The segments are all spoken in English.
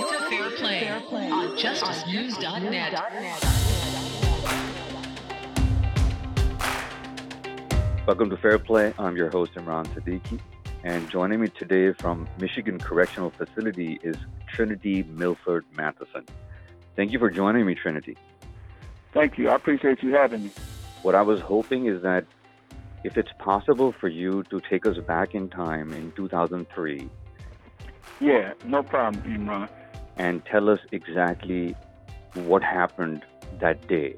listening to Fair Play on justicenews.net. Welcome to Fair Play. I'm your host, Imran Siddiqui. And joining me today from Michigan Correctional Facility is Trinity Milford Matheson. Thank you for joining me, Trinity. Thank you. I appreciate you having me. What I was hoping is that if it's possible for you to take us back in time in 2003. Yeah, no problem, Imran. And tell us exactly what happened that day.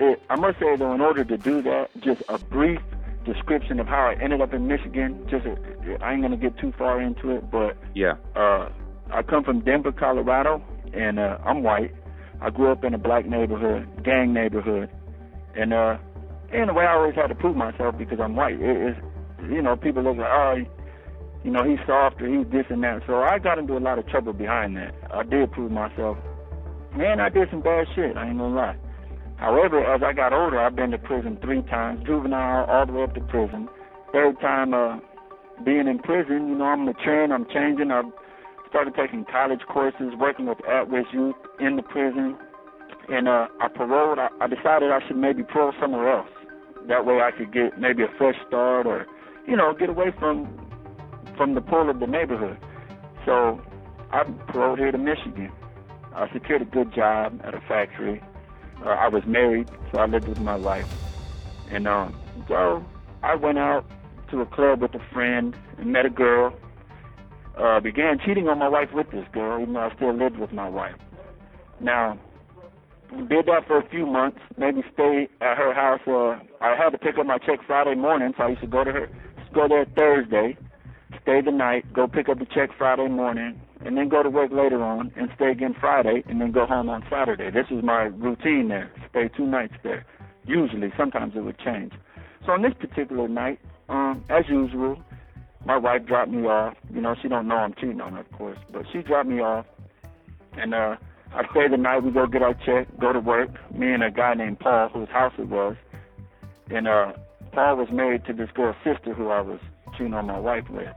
It, I must say, though, in order to do that, just a brief description of how I ended up in Michigan. Just a, I ain't gonna get too far into it, but yeah, uh, I come from Denver, Colorado, and uh, I'm white. I grew up in a black neighborhood, gang neighborhood, and uh, in a way, I always had to prove myself because I'm white. It is, you know, people look like, oh, you know, he's soft or he's this and that. So I got into a lot of trouble behind that. I did prove myself. Man, I did some bad shit. I ain't gonna lie. However, as I got older, I've been to prison three times, juvenile all the way up to prison. Third time, uh, being in prison, you know, I'm maturing, I'm changing. I've started taking college courses, working with at-risk youth in the prison, and uh, I paroled. I, I decided I should maybe parole somewhere else. That way, I could get maybe a fresh start, or you know, get away from from the pull of the neighborhood. So I paroled here to Michigan. I secured a good job at a factory uh, I was married, so I lived with my wife. And um, so I went out to a club with a friend and met a girl. Uh, began cheating on my wife with this girl, even though I still lived with my wife. Now, did that for a few months. Maybe stay at her house. Uh, I had to pick up my check Friday morning, so I used to go to her, go there Thursday, stay the night, go pick up the check Friday morning, and then go to work later on and stay again Friday and then go home on Saturday. This was my routine there. Stay two nights there. Usually, sometimes it would change. So on this particular night, um, as usual, my wife dropped me off. You know, she don't know I'm cheating on her, of course, but she dropped me off, and uh, I stay the night. We go get our check, go to work. Me and a guy named Paul, whose house it was, and uh, Paul was married to this girl's sister who I was cheating on my wife with.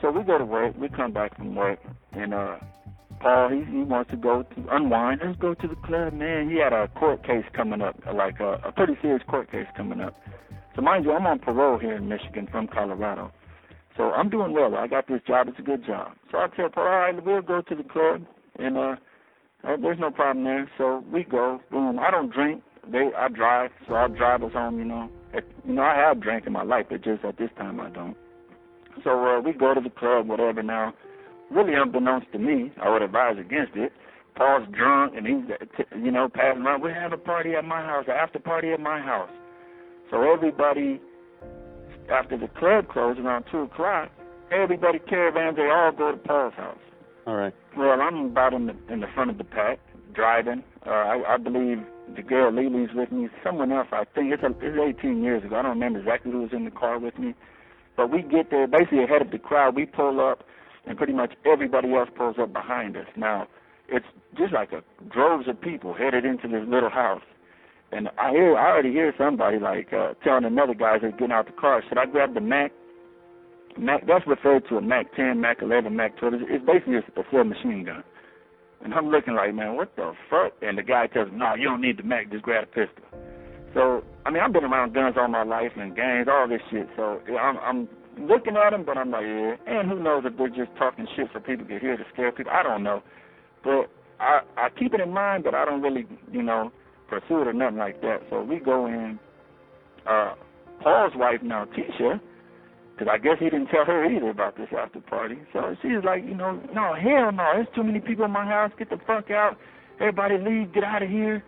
So we go to work. We come back from work, and uh, Paul he he wants to go to unwind. Let's go to the club, man. He had a court case coming up, like a, a pretty serious court case coming up. So mind you, I'm on parole here in Michigan from Colorado. So I'm doing well. I got this job. It's a good job. So I tell Paul, all right, we'll go to the club, and uh, uh, there's no problem there. So we go. Boom. I don't drink. They I drive, so I'll drive us home. You know, you know I have drank in my life, but just at this time I don't. So uh, we go to the club, whatever. Now, really unbeknownst to me, I would advise against it. Paul's drunk and he's, you know, passing around. We have a party at my house, an after party at my house. So everybody, after the club closed around two o'clock, everybody caravans. They all go to Paul's house. All right. Well, I'm about in the in the front of the pack, driving. Uh, I, I believe the girl Lily's with me. Someone else, I think. It's, a, it's 18 years ago. I don't remember exactly who was in the car with me. But we get there basically ahead of the crowd. We pull up, and pretty much everybody else pulls up behind us. Now, it's just like a droves of people headed into this little house. And I hear, I already hear somebody like uh, telling another guy that's getting out the car, should I grab the Mac? Mac, that's referred to a Mac 10, Mac 11, Mac 12. It's basically just a submachine gun. And I'm looking like, man, what the fuck? And the guy tells me, no, you don't need the Mac, just grab a pistol. So I mean, I've been around guns all my life and gangs, all this shit. So I'm, I'm looking at them, but I'm like, yeah. And who knows if they're just talking shit so people get hear to scare people? I don't know. But I I keep it in mind, but I don't really, you know, pursue it or nothing like that. So we go in. Uh, Paul's wife now, Tisha, because I guess he didn't tell her either about this after party. So she's like, you know, no, hell no, there's too many people in my house. Get the fuck out. Everybody leave. Get out of here.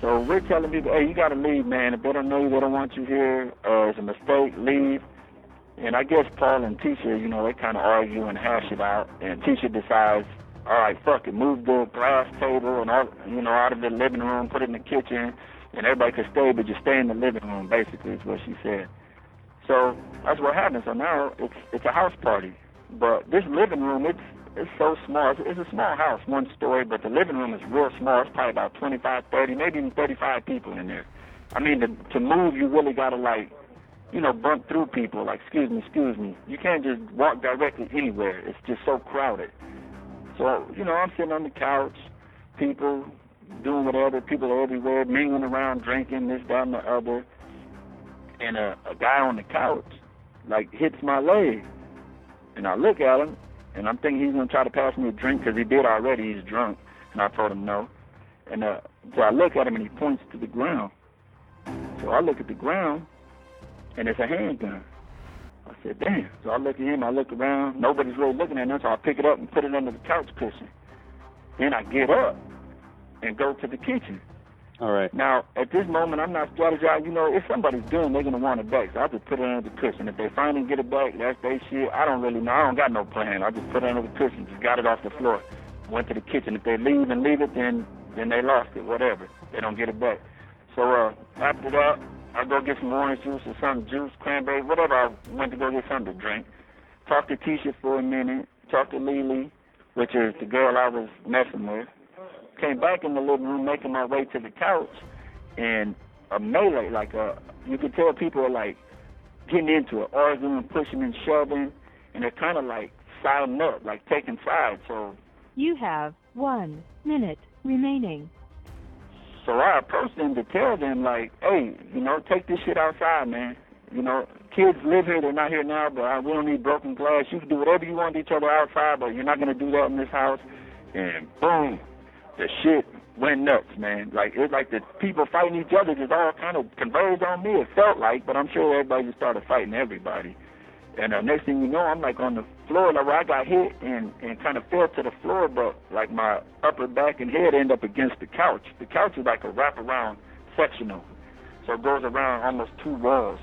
So we're telling people, hey, you got to leave, man. If they don't know you, they don't want you here. Uh, it's a mistake. Leave. And I guess Paul and Tisha, you know, they kind of argue and hash it out. And Tisha decides, all right, fuck it, move the glass table and all, you know, out of the living room, put it in the kitchen, and everybody could stay, but just stay in the living room. Basically, is what she said. So that's what happened. So now it's it's a house party, but this living room, it's it's so small. It's, it's a small house, one story, but the living room is real small. It's probably about 25, 30, maybe even 35 people in there. I mean, to, to move, you really got to, like, you know, bump through people, like, excuse me, excuse me. You can't just walk directly anywhere. It's just so crowded. So, you know, I'm sitting on the couch, people doing whatever, people are everywhere, mingling around, drinking, this, that, and the other. And a, a guy on the couch, like, hits my leg. And I look at him, and I'm thinking he's going to try to pass me a drink because he did already. He's drunk. And I told him no. And uh, so I look at him, and he points to the ground. So I look at the ground, and it's a handgun. I said, damn. So I look at him, I look around, nobody's really looking at him, so I pick it up and put it under the couch cushion. Then I get up and go to the kitchen. All right. Now, at this moment, I'm not strategizing. You know, if somebody's doing, they're gonna want it back. So I just put it under the cushion. If they finally get it back, that's their shit. I don't really know. I don't got no plan. I just put it under the cushion, just got it off the floor. Went to the kitchen. If they leave and leave it, then then they lost it. Whatever. They don't get it back. So uh, after that, I go get some orange juice or some juice, cranberry, whatever. I went to go get something to drink. Talked to Tisha for a minute. Talked to Lily, which is the girl I was messing with. Came back in the living room, making my way to the couch, and a melee, like a, you could tell people are like getting into it, arguing, pushing and shoving, and they're kind of like siding up, like taking sides. So You have one minute remaining. So I approached them to tell them, like, hey, you know, take this shit outside, man. You know, kids live here, they're not here now, but I, we don't need broken glass. You can do whatever you want to each other outside, but you're not going to do that in this house. And boom, the shit went nuts, man. Like, it's like the people fighting each other just all kind of converged on me, it felt like, but I'm sure everybody just started fighting everybody. And uh, next thing you know, I'm like on the floor, like where I got hit and and kind of fell to the floor, but like my upper back and head end up against the couch. The couch is like a wraparound sectional, so it goes around almost two walls.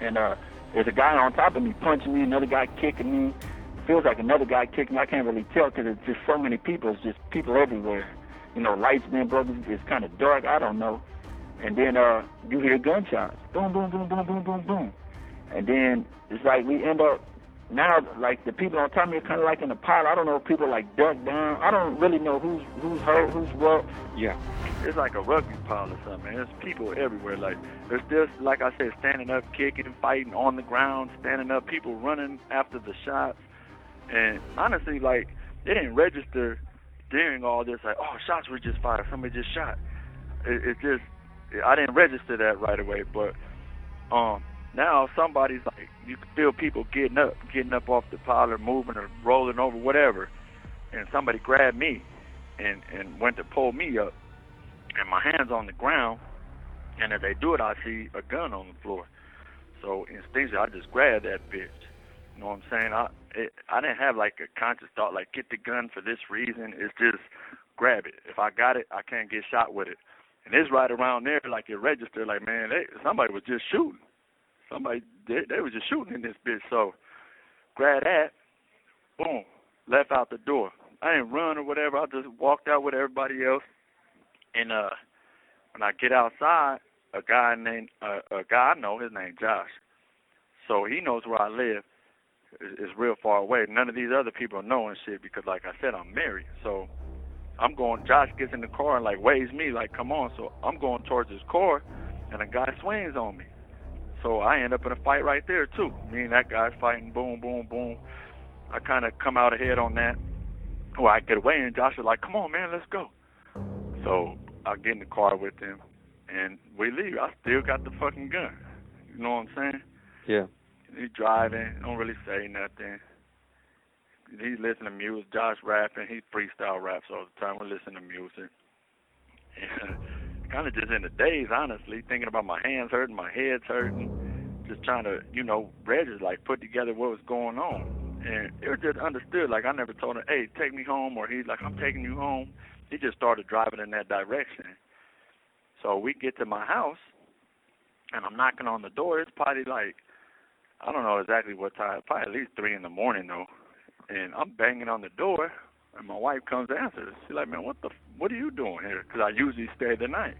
And uh, there's a guy on top of me punching me, another guy kicking me. Feels like another guy kicking me. I can't really tell because it's just so many people. It's just people everywhere. You know, lights being broken. It's kind of dark. I don't know. And then uh, you hear gunshots. Boom, boom, boom, boom, boom, boom, boom. And then it's like we end up now like the people on top of me are kind of like in a pile. I don't know if people like duck down. I don't really know who's who's hurt, who's what. Yeah. It's like a rugby pile or something. There's people everywhere. Like there's just like I said, standing up, kicking, fighting on the ground, standing up, people running after the shots. And honestly, like they didn't register during all this. Like, oh, shots were just fired. Somebody just shot. It, it just I didn't register that right away, but um now somebody's like you can feel people getting up, getting up off the pile or moving or rolling over, whatever. And somebody grabbed me and and went to pull me up, and my hands on the ground. And as they do it, I see a gun on the floor. So instinctively, I just grabbed that bitch. You know what I'm saying? I it, I didn't have like a conscious thought like get the gun for this reason. It's just grab it. If I got it, I can't get shot with it. And it's right around there, like it registered. Like man, they, somebody was just shooting somebody they, they was just shooting in this bitch. So grab that, boom, left out the door. I didn't run or whatever. I just walked out with everybody else. And uh, when I get outside, a guy named uh, a guy I know, his name Josh. So he knows where I live. It's, it's real far away. None of these other people know and shit because, like I said, I'm married. So I'm going. Josh gets in the car and like waves me like, "Come on!" So I'm going towards his car, and a guy swings on me. So I end up in a fight right there too. Me and that guy's fighting, boom, boom, boom. I kind of come out ahead on that. Well, I get away, and Josh is like, "Come on, man, let's go." So I get in the car with him, and we leave. I still got the fucking gun. You know what I'm saying? Yeah. He's driving, don't really say nothing. He's listening to music. Josh rapping. He freestyle raps all the time. We listen to music. Kind of just in the daze, honestly, thinking about my hands hurting, my head's hurting, just trying to, you know, register, like put together what was going on. And it was just understood. Like I never told him, "Hey, take me home," or he's like, "I'm taking you home." He just started driving in that direction. So we get to my house, and I'm knocking on the door. It's probably like, I don't know exactly what time. Probably at least three in the morning though. And I'm banging on the door, and my wife comes to answer. She's like, "Man, what the? What are you doing here?" Because I usually stay the night.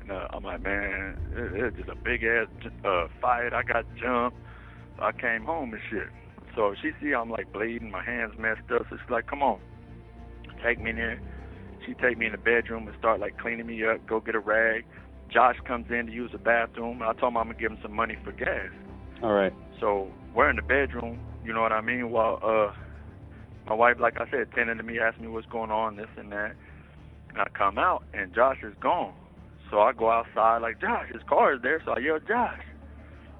And uh, I'm like, "Man, it, it's just a big ass uh, fight. I got jumped. So I came home and shit." So she see I'm like bleeding, my hands messed up. So she's like, "Come on, take me in there." She take me in the bedroom and start like cleaning me up. Go get a rag. Josh comes in to use the bathroom. I told him I'm gonna give him some money for gas. All right. So we're in the bedroom. You know what I mean? While uh my wife, like I said, tending to me, asking me what's going on, this and that. And I come out, and Josh is gone. So I go outside like, Josh, his car is there. So I yell, Josh.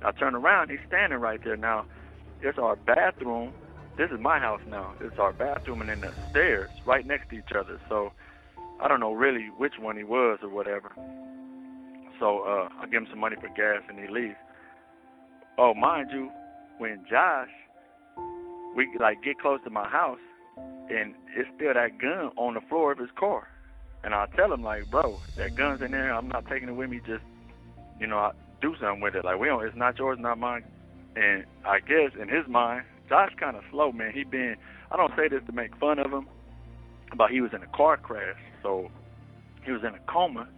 I turn around, he's standing right there. Now, it's our bathroom. This is my house now. It's our bathroom and then the stairs right next to each other. So I don't know really which one he was or whatever. So uh, I give him some money for gas and he leaves. Oh, mind you, when Josh, we like get close to my house, and it's still that gun on the floor of his car. And I tell him like, bro, that gun's in there. I'm not taking it with me. Just, you know, I do something with it. Like we don't. It's not yours, not mine. And I guess in his mind, Josh kind of slow, man. He been. I don't say this to make fun of him, but he was in a car crash, so he was in a coma.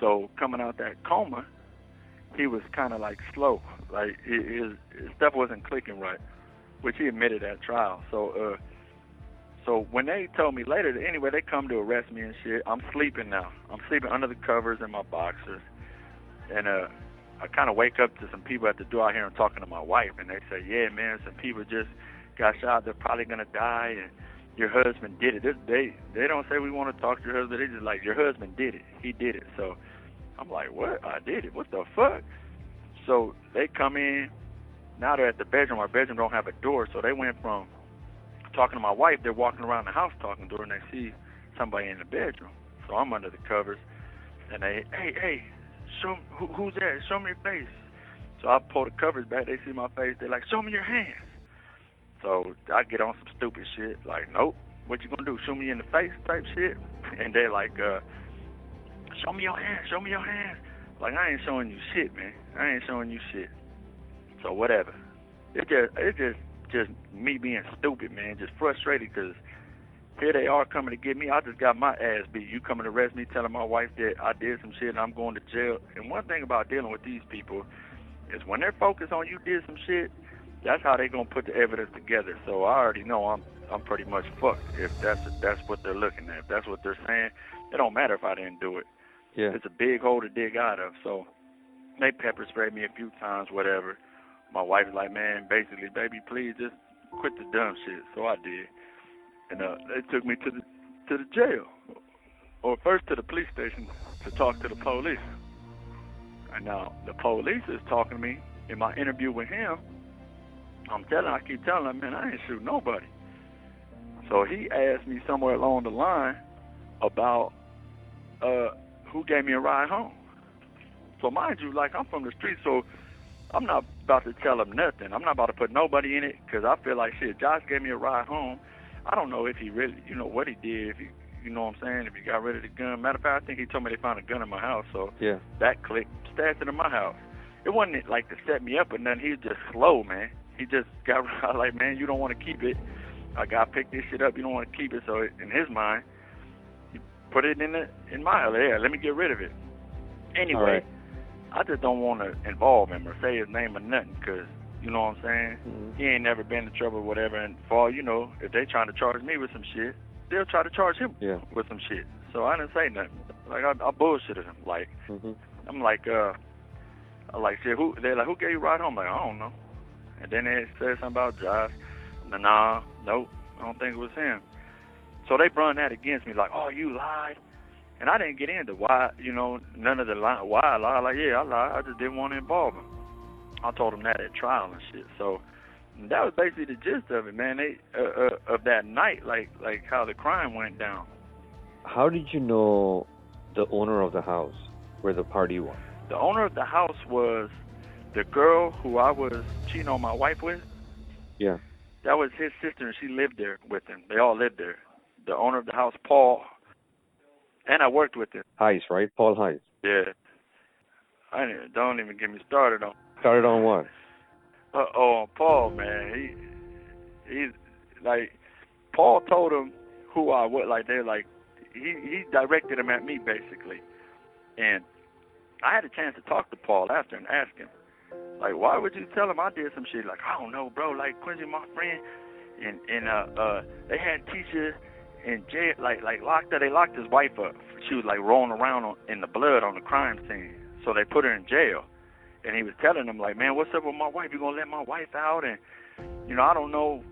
So coming out that coma, he was kind of like slow. Like his, his stuff wasn't clicking right, which he admitted at trial. So. uh so when they told me later, that anyway, they come to arrest me and shit. I'm sleeping now. I'm sleeping under the covers in my boxers, and uh, I kind of wake up to some people at the door out here and talking to my wife, and they say, "Yeah, man, some people just got shot. They're probably gonna die, and your husband did it." They they don't say we want to talk to your husband. They just like your husband did it. He did it. So I'm like, "What? I did it? What the fuck?" So they come in. Now they're at the bedroom. Our bedroom don't have a door, so they went from talking to my wife, they're walking around the house talking to her, and they see somebody in the bedroom. So I'm under the covers, and they, hey, hey, show who, who's there? Show me your face. So I pull the covers back. They see my face. They're like, show me your hands. So I get on some stupid shit, like, nope. What you gonna do? Show me in the face type shit. And they're like, uh, show me your hands. Show me your hands. Like I ain't showing you shit, man. I ain't showing you shit. So whatever. It just, it just just me being stupid, man, just frustrated because here they are coming to get me. I just got my ass beat. You coming to arrest me, telling my wife that I did some shit and I'm going to jail. And one thing about dealing with these people is when they're focused on you did some shit, that's how they're gonna put the evidence together. So I already know I'm I'm pretty much fucked if that's that's what they're looking at. If that's what they're saying. It don't matter if I didn't do it. Yeah. It's a big hole to dig out of. So they pepper sprayed me a few times, whatever my wife was like, man, basically, baby, please just quit the dumb shit. So I did, and uh, they took me to the to the jail, or first to the police station to talk to the police. And now the police is talking to me in my interview with him. I'm telling, I keep telling him, man, I ain't shoot nobody. So he asked me somewhere along the line about uh, who gave me a ride home. So mind you, like I'm from the street, so I'm not about to tell him nothing. I'm not about to put nobody in it because I feel like shit. Josh gave me a ride home. I don't know if he really, you know, what he did. If he, you know what I'm saying, if he got rid of the gun. Matter of fact, I think he told me they found a gun in my house. So yeah, that clicked. Stashed it in my house. It wasn't like to set me up or nothing. He was just slow, man. He just got like, man, you don't want to keep it. I got to pick this shit up. You don't want to keep it. So in his mind, put it in the in my. Yeah, let me get rid of it. Anyway. I just don't want to involve him or say his name or nothing because, you know what I'm saying? Mm-hmm. He ain't never been in trouble or whatever. And for all you know, if they trying to charge me with some shit, they'll try to charge him yeah. with some shit. So I didn't say nothing. Like, I, I bullshitted him. Like, mm-hmm. I'm like, uh, I like, shit, who, they're like, who gave you a ride home? I'm like, I don't know. And then they said something about Josh. I'm nah, nope, I don't think it was him. So they brought that against me, like, oh, you lied. And I didn't get into why, you know, none of the lie, why I lied. Like, yeah, I lied. I just didn't want to involve him. I told him that at trial and shit. So that was basically the gist of it, man. They uh, uh, of that night, like like how the crime went down. How did you know the owner of the house where the party was? The owner of the house was the girl who I was cheating on my wife with. Yeah. That was his sister, and she lived there with him. They all lived there. The owner of the house, Paul, and I worked with him. Heiss, right? Paul Heiss. Yeah. I didn't, don't even get me started on. Started on what? Uh, oh, Paul, man. He, he's like, Paul told him who I was. Like they're like, he he directed him at me basically, and I had a chance to talk to Paul after and ask him, like, why would you tell him I did some shit? Like, I don't know, bro. Like Quincy, my friend, and and uh uh they had Tisha in jail, like like locked her. They locked his wife up. She was like rolling around on, in the blood on the crime scene. So they put her in jail. And he was telling them like, man, what's up with my wife? You gonna let my wife out? And you know, I don't know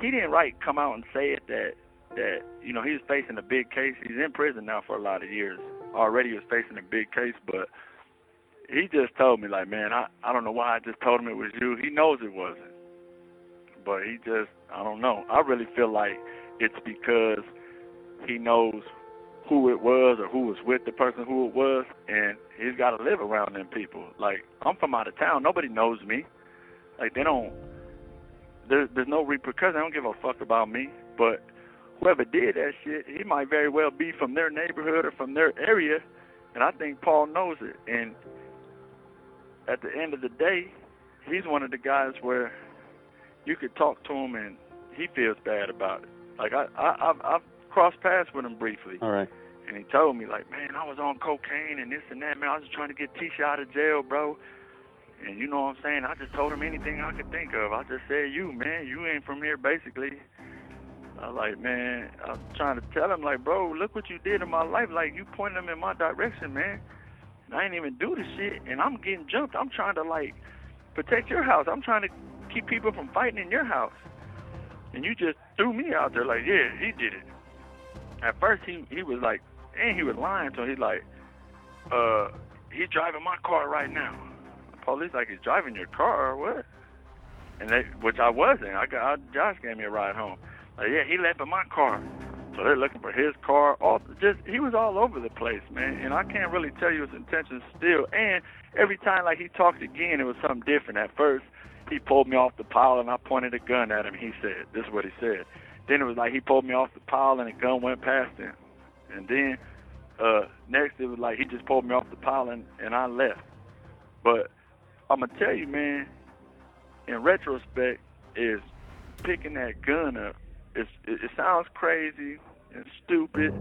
he didn't right come out and say it that that you know he was facing a big case. He's in prison now for a lot of years. Already was facing a big case, but he just told me like, man, I I don't know why I just told him it was you. He knows it wasn't, but he just I don't know. I really feel like it's because he knows who it was or who was with the person who it was, and he's got to live around them people. Like I'm from out of town, nobody knows me. Like they don't. There's there's no repercussion. They don't give a fuck about me. But whoever did that shit, he might very well be from their neighborhood or from their area, and I think Paul knows it. And at the end of the day, he's one of the guys where you could talk to him and he feels bad about it. Like I, I I've, I've crossed paths with him briefly. All right. And he told me like, man, I was on cocaine and this and that. Man, I was just trying to get Tisha out of jail, bro. And you know what I'm saying? I just told him anything I could think of. I just said, you, man, you ain't from here, basically. I was like, man, I was trying to tell him, like, bro, look what you did in my life. Like, you pointed them in my direction, man. And I ain't even do the shit, and I'm getting jumped. I'm trying to, like, protect your house. I'm trying to keep people from fighting in your house. And you just threw me out there like, yeah, he did it. At first, he he was like, and he was lying to him. He's like, uh, he's driving my car right now. The police like, he's driving your car or what? And they, which I wasn't. I got I, Josh gave me a ride home. Like, yeah, he left in my car. So they're looking for his car. All just he was all over the place, man. And I can't really tell you his intentions still. And every time like he talked again, it was something different. At first, he pulled me off the pile and I pointed a gun at him. He said, "This is what he said." Then it was like he pulled me off the pile and a gun went past him. And then uh next it was like he just pulled me off the pile and, and I left. But I'm gonna tell you, man. In retrospect, is picking that gun up it's, it, it sounds crazy and stupid,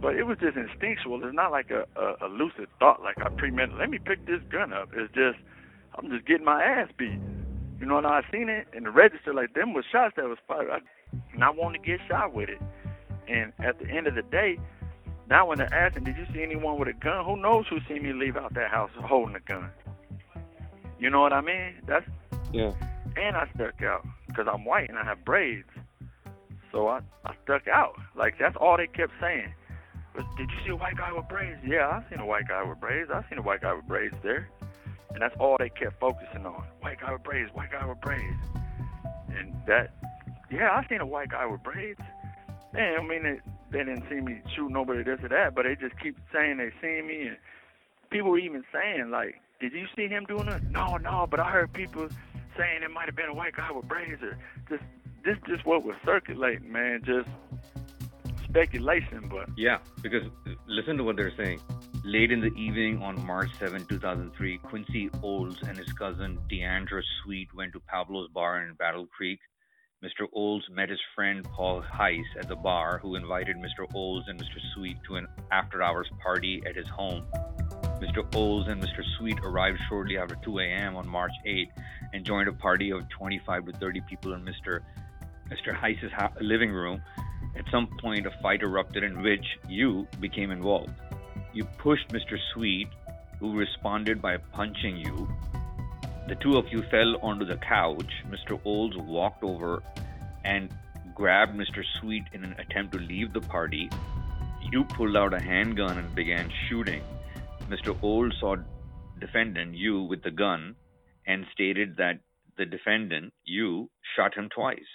but it was just instinctual. It's not like a, a, a lucid thought, like I premeditated. Let me pick this gun up. It's just I'm just getting my ass beat. You know, and I seen it in the register, like them was shots that was fired, I, and I wanted to get shot with it. And at the end of the day, now when they're asking, did you see anyone with a gun? Who knows who seen me leave out that house holding a gun? You know what I mean? That's yeah. And I stuck out because I'm white and I have braids. So I, I stuck out. Like that's all they kept saying. But did you see a white guy with braids? Yeah, I seen a white guy with braids. I seen a white guy with braids there. And that's all they kept focusing on. White guy with braids, white guy with braids. And that yeah, I seen a white guy with braids. Man, I mean they, they didn't see me shoot nobody this or that, but they just keep saying they seen me and people were even saying like, Did you see him doing it? No, no, but I heard people saying it might have been a white guy with braids or just this just what was circulating, man. Just speculation, but yeah, because listen to what they're saying. Late in the evening on March 7, 2003, Quincy Olds and his cousin Deandra Sweet went to Pablo's bar in Battle Creek. Mr. Olds met his friend Paul Heiss at the bar, who invited Mr. Olds and Mr. Sweet to an after hours party at his home. Mr. Olds and Mr. Sweet arrived shortly after 2 a.m. on March 8 and joined a party of 25 to 30 people in Mr. Mr. Heiss's living room. At some point, a fight erupted in which you became involved. You pushed Mr. Sweet, who responded by punching you. The two of you fell onto the couch. Mr. Olds walked over and grabbed Mr. Sweet in an attempt to leave the party. You pulled out a handgun and began shooting. Mr. Olds saw defendant, you, with the gun and stated that the defendant, you, shot him twice.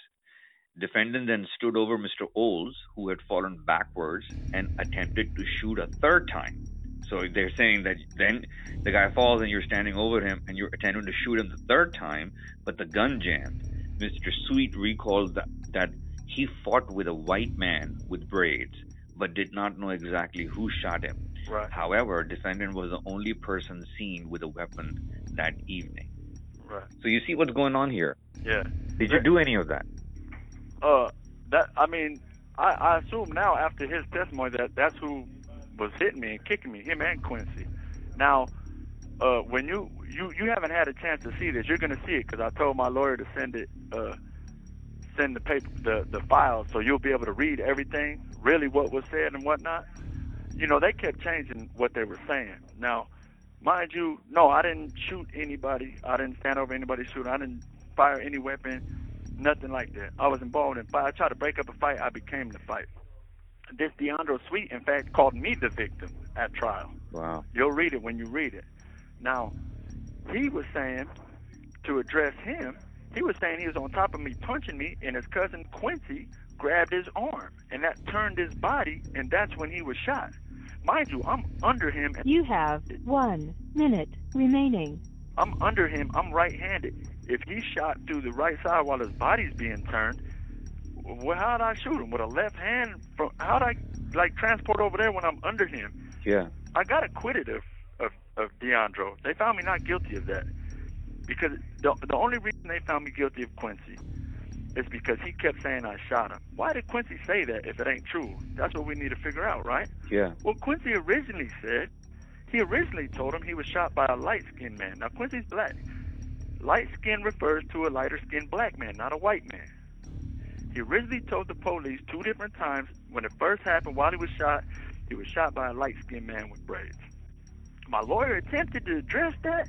Defendant then stood over Mr. Olds, who had fallen backwards, and attempted to shoot a third time. So they're saying that then the guy falls and you're standing over him and you're attempting to shoot him the third time, but the gun jammed. Mr. Sweet recalled that, that he fought with a white man with braids, but did not know exactly who shot him. Right. However, defendant was the only person seen with a weapon that evening. Right. So you see what's going on here. Yeah. Did you do any of that? uh, that I mean, I, I assume now after his testimony that that's who was hitting me and kicking me, him and Quincy. Now, uh, when you you you haven't had a chance to see this, you're gonna see it because I told my lawyer to send it, uh, send the paper, the the file, so you'll be able to read everything, really what was said and whatnot. You know, they kept changing what they were saying. Now, mind you, no, I didn't shoot anybody. I didn't stand over anybody shooting. I didn't fire any weapon Nothing like that. I was involved in fight. I tried to break up a fight. I became the fight. This Deandro Sweet, in fact, called me the victim at trial. Wow. You'll read it when you read it. Now, he was saying to address him, he was saying he was on top of me punching me, and his cousin Quincy grabbed his arm, and that turned his body, and that's when he was shot. Mind you, I'm under him. And You have one minute remaining. I'm under him. I'm right-handed. If he shot through the right side while his body's being turned, well, how'd I shoot him with a left hand? From how'd I like transport over there when I'm under him? Yeah. I got acquitted of of, of Deandro. They found me not guilty of that because the the only reason they found me guilty of Quincy is because he kept saying I shot him. Why did Quincy say that if it ain't true? That's what we need to figure out, right? Yeah. Well, Quincy originally said he originally told him he was shot by a light skinned man. Now Quincy's black. Light skin refers to a lighter skinned black man, not a white man. He originally told the police two different times when it first happened while he was shot, he was shot by a light skinned man with braids. My lawyer attempted to address that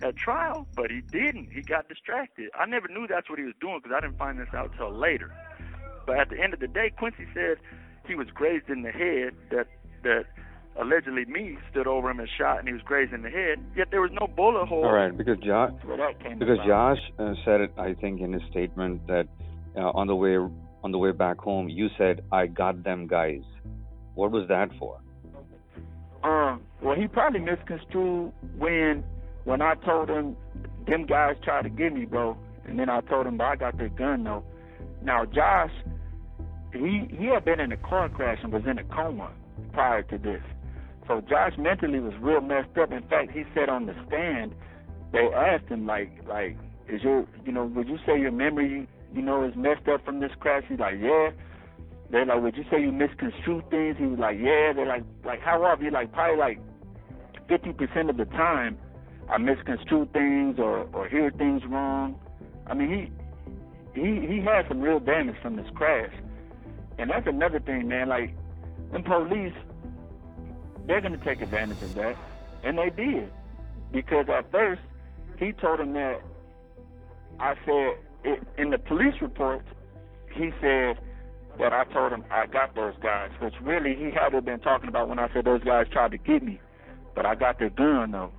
at trial, but he didn't. He got distracted. I never knew that's what he was doing because I didn't find this out till later. But at the end of the day, Quincy said he was grazed in the head. That that allegedly me stood over him and shot, and he was grazed in the head. Yet there was no bullet hole. All right, because Josh, Where that came because about. Josh uh, said it, I think, in his statement that uh, on the way on the way back home, you said, "I got them guys." What was that for? Um, well, he probably misconstrued when when I told him them guys tried to get me, bro, and then I told him, I got their gun though. Now, Josh, he he had been in a car crash and was in a coma prior to this, so Josh mentally was real messed up. In fact, he said on the stand, they asked him like like, is your you know would you say your memory you know is messed up from this crash? He's like, yeah. They're like, would you say you misconstrued things? He was like, yeah. They're like, like how often? He's like, probably like fifty percent of the time, I misconstrue things or or hear things wrong. I mean, he he he had some real damage from this crash, and that's another thing, man. Like, the police, they're gonna take advantage of that, and they did, because at first he told him that I said it, in the police report, he said that I told him I got those guys, which really he had been talking about when I said those guys tried to get me, but I got their gun though.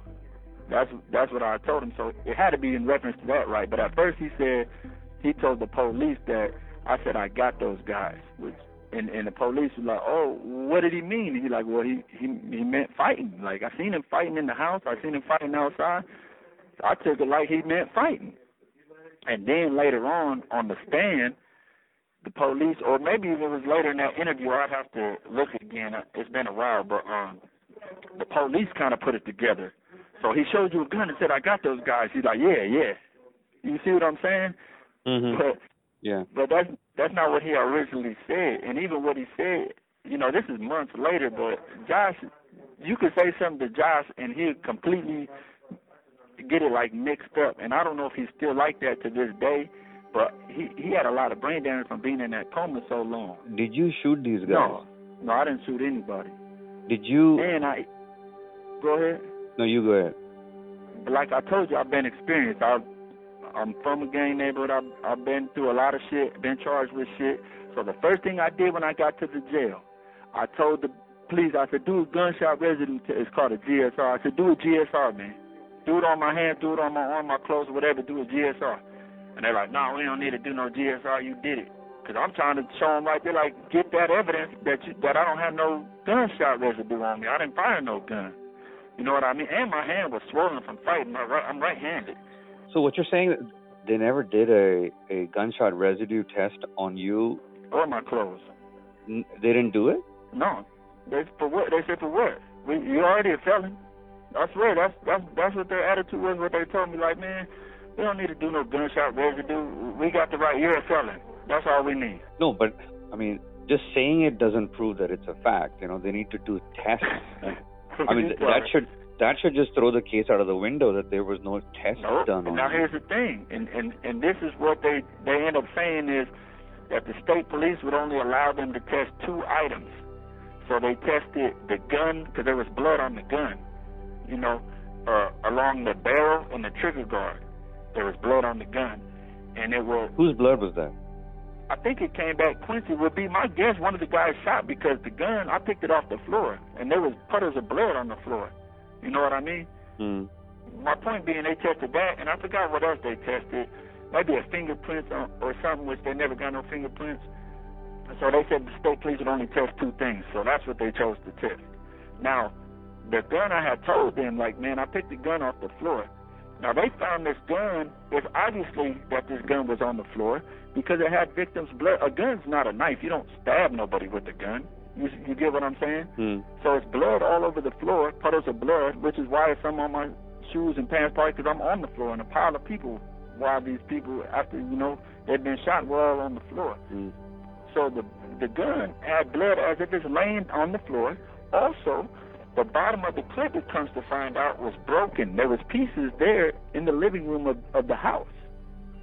That's that's what I told him. So it had to be in reference to that, right? But at first he said he told the police that I said I got those guys, which and and the police was like, oh, what did he mean? He like, well, he he he meant fighting. Like I seen him fighting in the house, I seen him fighting outside. I took it like he meant fighting. And then later on on the stand, the police, or maybe if it was later in that interview, I'd have to look again. It's been a while, but um, the police kind of put it together. So he showed you a gun and said, "I got those guys." He's like, "Yeah, yeah." You see what I'm saying? Mm-hmm. But Yeah. but that's that's not what he originally said. And even what he said, you know, this is months later. But Josh, you could say something to Josh, and he'd completely get it like mixed up. And I don't know if he's still like that to this day. But he he had a lot of brain damage from being in that coma so long. Did you shoot these guys? No, no, I didn't shoot anybody. Did you? And I go ahead. No, you go ahead. like I told you, I've been experienced. I, I'm from a gang neighborhood. I've, I've been through a lot of shit, been charged with shit. So the first thing I did when I got to the jail, I told the police, I said, do a gunshot residue test. It's called a GSR. I said, do a GSR, man. Do it on my hand, do it on my arm, my clothes, or whatever, do a GSR. And they're like, no, we don't need to do no GSR. You did it. Because I'm trying to show them right there, like, get that evidence that you, that I don't have no gunshot residue on me. I didn't fire no gun. You know what I mean? And my hand was swollen from fighting. My right, I'm right-handed. So what you're saying? They never did a a gunshot residue test on you. Or my clothes. N- They didn't do it. No. They for what? They said for what? We, you're already a felon. I swear that's that's that's what their attitude was. What they told me, like, man, we don't need to do no gunshot residue. We got the right. You're a felon. That's all we need. No, but I mean, just saying it doesn't prove that it's a fact. You know, they need to do tests. I mean, th- that should that should just throw the case out of the window that there was no test Nope. done on now here's the thing, and and and this is what they they end up saying is that the state police would only allow them to test two items. So they tested the gun because there was blood on the gun, you know, uh, along the barrel and the trigger guard. There was blood on the gun, and it was Whose blood was that? I think it came back Quincy would be my guess one of the guys shot because the gun I picked it off the floor and there was puddles of blood on the floor. You know what I mean? Hmm. My point being they tested that and I forgot what else they tested. Maybe a fingerprint or, or something which they never got no fingerprints. So they said the state police would only test two things, so that's what they chose to test. Now, the gun I had told them, like, man, I picked the gun off the floor. Now they found this gun. It's obviously that this gun was on the floor because it had victims' blood. A gun's not a knife. You don't stab nobody with a gun. You you get what I'm saying? Hmm. So it's blood all over the floor, puddles of blood, which is why some on my shoes and pants, probably because I'm on the floor and a pile of people. While these people, after you know they'd been shot, were all on the floor. Hmm. So the the gun had blood as if it's laying on the floor. Also, the bottom of the clip, it comes to find out, was broken. There was pieces there in the living room of, of the house.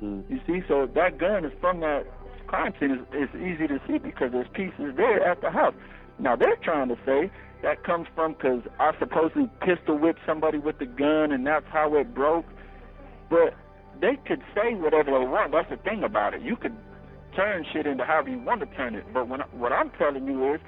Hmm. You see, so that gun is from that crime scene. It's, it's easy to see because there's pieces there at the house. Now they're trying to say that comes from because I supposedly pistol whipped somebody with the gun and that's how it broke. But they could say whatever they want. That's the thing about it. You could turn shit into however you want to turn it. But when, what I'm telling you is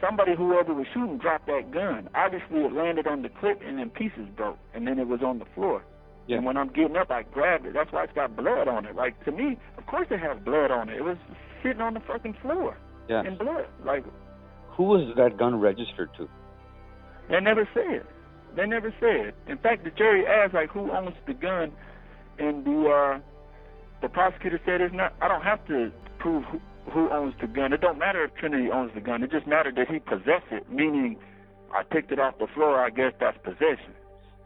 somebody, whoever was shooting, dropped that gun. Obviously, it landed on the clip and then pieces broke, and then it was on the floor. Yeah. And when I'm getting up, I grabbed it. That's why it's got blood on it. Like to me, of course it has blood on it. It was sitting on the fucking floor Yeah. in blood. Like Who was that gun registered to? they never said. They never said. In fact, the jury asked like who owns the gun, and the uh, the prosecutor said it's not. I don't have to prove who, who owns the gun. It don't matter if Trinity owns the gun. It just mattered that he possessed it. Meaning, I picked it off the floor. I guess that's possession.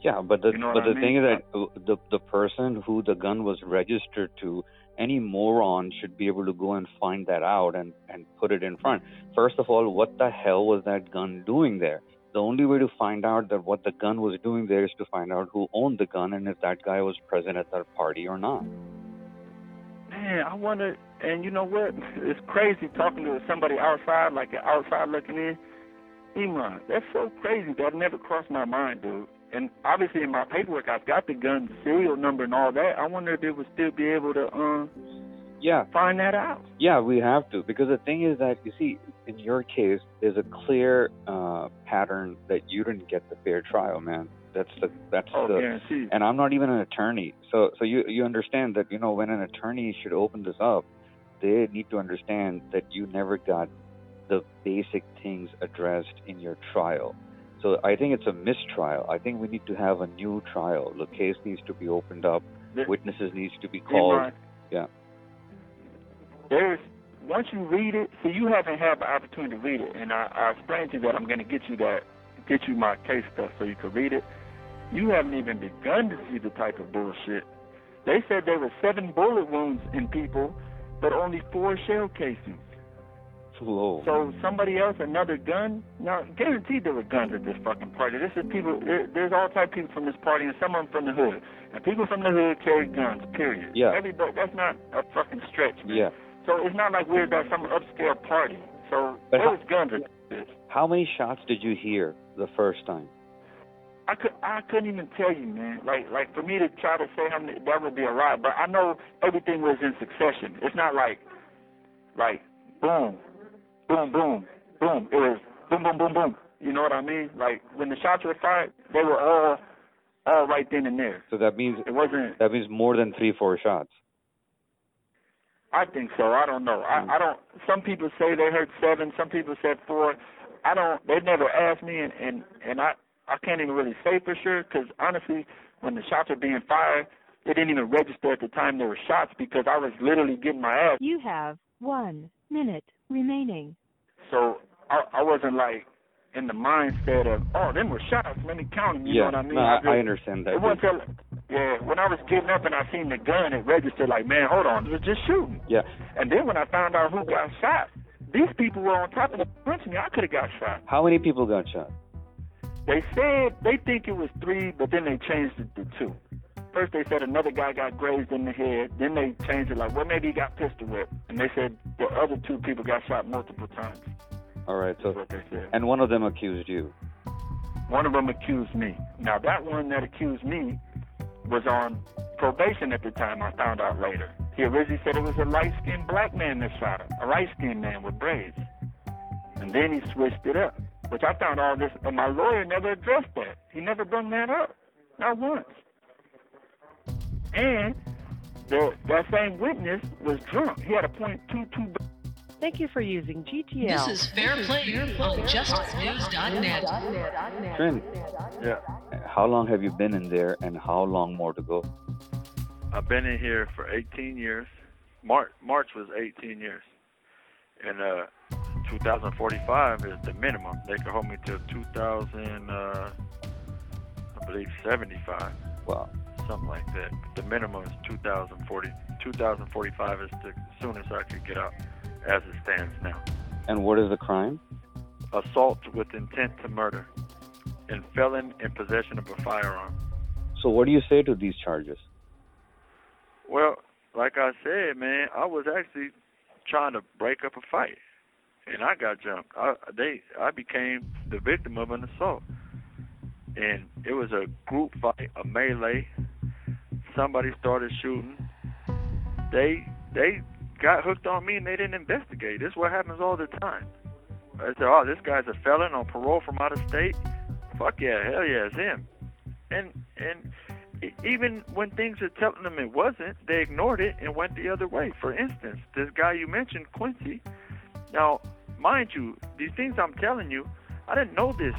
Yeah, but the You know but the I thing is that the the person who the gun was registered to, any moron should be able to go and find that out and and put it in front. First of all, what the hell was that gun doing there? The only way to find out that what the gun was doing there is to find out who owned the gun and if that guy was present at that party or not. Man, I wonder. And you know what? It's crazy talking to somebody outside, like an outside looking in. Imran, that's so crazy. That never crossed my mind, dude. And obviously in my paperwork, I've got the gun serial number and all that. I wonder if they would still be able to um Yeah, find that out. Yeah, we have to because the thing is that you see, in your case, there's a clear uh, pattern that you didn't get the fair trial, man. That's the that's Oh, the guaranteed. and I'm not even an attorney, so so you you understand that you know when an attorney should open this up, they need to understand that you never got the basic things addressed in your trial. So I think it's a mistrial. I think we need to have a new trial. The case needs to be opened up. The- Witnesses needs to be called. Yeah. There's once you read it, so you haven't had the opportunity to read it, and I, I explained to you that I'm going to get you that, get you my case stuff so you can read it. You haven't even begun to see the type of bullshit. They said there were seven bullet wounds in people, but only four shell casings. Whoa. So somebody else, another gun? Now, guaranteed there were guns at this fucking party. This is people. There, there's all type of people from this party, and some of them from the hood. And people from the hood carry guns. Period. Yeah. Everybody. That's not a fucking stretch, man. yeah. So it's not like we're at some upscale party. So But there how- was guns at this. How many shots did you hear the first time? I could I couldn't even tell you, man. Like like for me to try to say how many that would be a lot. But I know everything was in succession. It's not like like boom, boom, boom, boom. It was boom, boom, boom, boom. You know what I mean? Like when the shots were fired, they were all all right then and there. So that means It wasn't. that means more than three, four shots. I think so. I don't know. I, mm. I don't. Some people say they heard seven. Some people said four. I don't. They never asked me, and and and I I can't even really say for sure because honestly, when the shots were being fired, it didn't even register at the time there were shots because I was literally getting my ass. You have one minute remaining. So I I wasn't like in the mindset of oh them were shots. Let me count them. You yeah, know what I mean? no, I, just- I understand that. It wasn't till, yeah, when I was getting up and I seen the gun, it registered like, man, hold on, it was just shooting. yeah, And then when I found out who got shot, these people were on top of the bunch of me. I could have got shot. how many people got shot? They said they think it was three, but then they changed it to two. First they said another guy got grazed in the head. Then they changed it like, well, maybe he got pistol whipped. And they said the other two people got shot multiple times. All right, so That's what they said. and one of them accused you. One of them accused me. Now that one that accused me was on probation at the time. I found out later. He originally said it was a light-skinned black man that shot him, a light-skinned man with braids. And then he switched it up, which I found all this, and my lawyer never addressed that. He never brought that up, not once. And the, that same witness was drunk. He had a .22 Thank you for using GTL. This is Fair Play on JusticeNews.net. Trin, Yeah. how long have you been in there and how long more to go? I've been in here for 18 years. March March was 18 years, and uh, 2045 is the minimum. They can hold me till 2000, uh, I believe 75, Wow. something like that. The minimum is 2040. 2045 is the soonest I could get out, as it stands now. And what is the crime? Assault with intent to murder, and felon in possession of a firearm. So what do you say to these charges? Well, like I said, man, I was actually trying to break up a fight, and I got jumped. I they I became the victim of an assault, and it was a group fight, a melee. Somebody started shooting. They they got hooked on me, and they didn't investigate. This is what happens all the time. I said, "Oh, this guy's a felon on parole from out of state. Fuck yeah, hell yeah, it's him." And and even when things are telling them it wasn't, they ignored it and went the other way. For instance, this guy you mentioned, Quincy. Now, mind you, these things I'm telling you, I didn't know this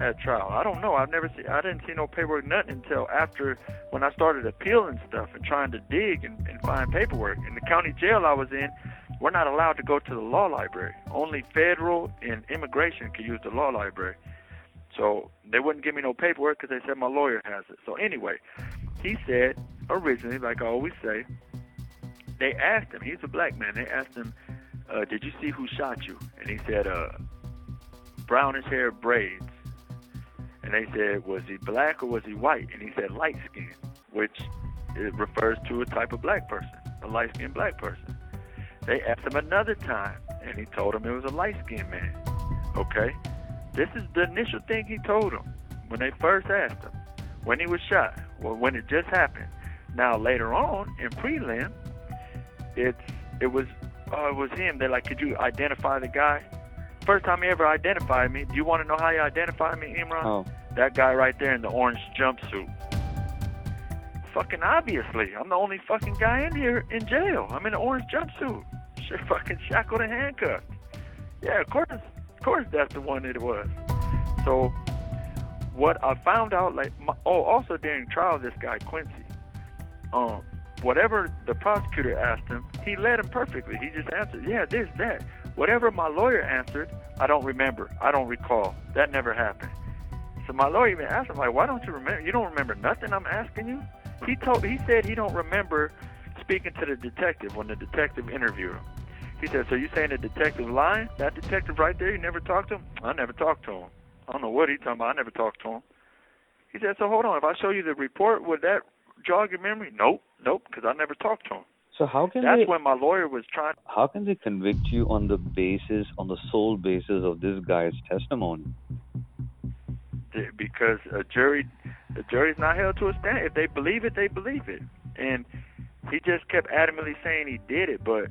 at trial. I don't know. I've never seen. I didn't see no paperwork, nothing until after when I started appealing stuff and trying to dig and, and find paperwork. In the county jail I was in, we're not allowed to go to the law library. Only federal and immigration can use the law library. So they wouldn't give me no paperwork because they said my lawyer has it. So anyway, he said originally, like I always say, they asked him. He's a black man. They asked him, uh, "Did you see who shot you?" And he said, uh, "Brownish hair, braids." And they said, "Was he black or was he white?" And he said, "Light skin," which it refers to a type of black person, a light skinned black person. They asked him another time, and he told them it was a light skinned man. Okay. This is the initial thing he told them when they first asked him when he was shot, well, when it just happened. Now later on in prelim, it's it was oh it was him. They're like, could you identify the guy? First time he ever identified me. Do you want to know how he identified me, Imran? Oh, That guy right there in the orange jumpsuit. Fucking obviously, I'm the only fucking guy in here in jail. I'm in an orange jumpsuit. Shit, fucking shackled and handcuffed. Yeah, of course, of course, that's the one it was. So, what I found out, like, my, oh, also during trial, this guy Quincy, um, whatever the prosecutor asked him, he led him perfectly. He just answered, yeah, this, that. Whatever my lawyer answered, I don't remember. I don't recall. That never happened. So my lawyer even asked him, like, why don't you remember? You don't remember nothing I'm asking you? He told, he said he don't remember speaking to the detective when the detective interviewed him. He said, so you saying the detective lying? That detective right there, you never talked to him? I never talked to him. I don't know what he's talking about. I never talked to him. He said, so hold on. If I show you the report, would that jog your memory? Nope, nope, because I never talked to him. so how can That's they when my lawyer was trying. how can they convict you on the basis on the sole basis of this guy's testimony? because a jury, the jury's not held to a standard. If they believe it, they believe it. And he just kept adamantly saying he did it. But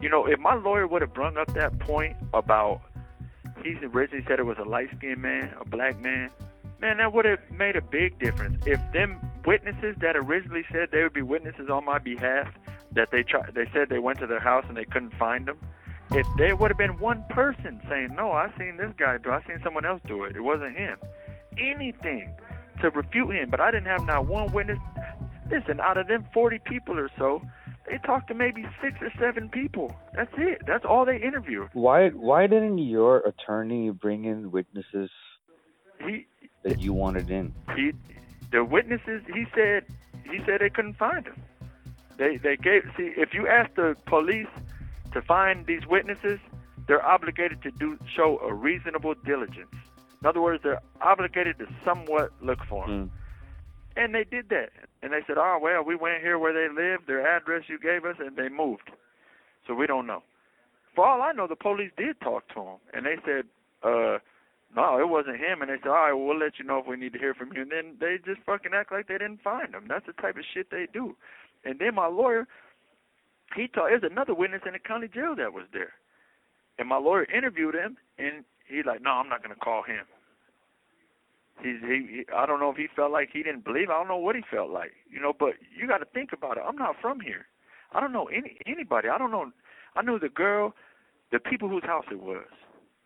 you know, if my lawyer would have brung up that point about he originally said it was a light skinned man, a black man, man, that would have made a big difference. If them witnesses that originally said they would be witnesses on my behalf, that they tried, they said they went to their house and they couldn't find them. If there would have been one person saying, "No, I seen this guy do. I seen someone else do it. It wasn't him." Anything to refute him, but I didn't have not one witness. Listen, out of them 40 people or so, they talked to maybe six or seven people. That's it. That's all they interviewed. Why why didn't your attorney bring in witnesses He that you wanted in? he the witnesses he said he said they couldn't find him. They they gave see if you ask the police to find these witnesses they're obligated to do show a reasonable diligence. In other words they're obligated to somewhat look for them Mm. and they did that. And they said oh well we went here where they lived their address you gave us and they moved. So we don't know. For all i know the police did talk to him. And they said uh no, it wasn't him. And they said, all right, well, we'll let you know if we need to hear from you. And then they just fucking act like they didn't find him. That's the type of shit they do. And then my lawyer, he told there's another witness in the county jail that was there, and my lawyer interviewed him, and he's like, no, I'm not gonna call him. He's he, he I don't know if he felt like he didn't believe. I don't know what he felt like, you know. But you got to think about it. I'm not from here. I don't know any anybody. I don't know. I knew the girl, the people whose house it was,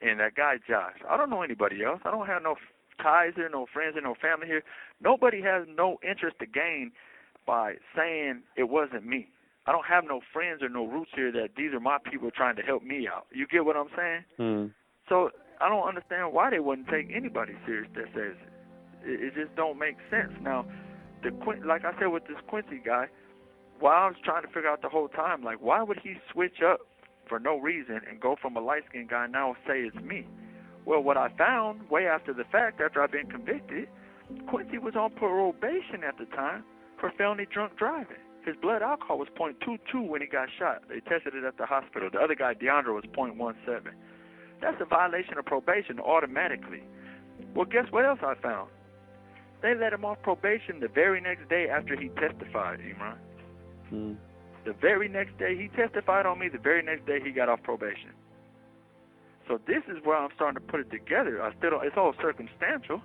and that guy Josh. I don't know anybody else. I don't have no ties here, no friends here, no family here. Nobody has no interest to gain by saying it wasn't me. I don't have no friends or no roots here that these are my people trying to help me out. You get what I'm saying? Hmm. So I don't understand why they wouldn't take anybody serious that says it. It just don't make sense. Now, the Quin- like I said with this Quincy guy, while I was trying to figure out the whole time, like why would he switch up for no reason and go from a light skinned guy now say it's me? Well, what I found way after the fact, after I've been convicted, Quincy was on probation at the time for felony drunk driving. His blood alcohol was .22 when he got shot. They tested it at the hospital. The other guy, DeAndre, was .17. That's a violation of probation automatically. Well, guess what else I found? They let him off probation the very next day after he testified, Imran. Hmm. The very next day he testified on me, the very next day he got off probation. So this is where I'm starting to put it together. I still don't, it's all circumstantial,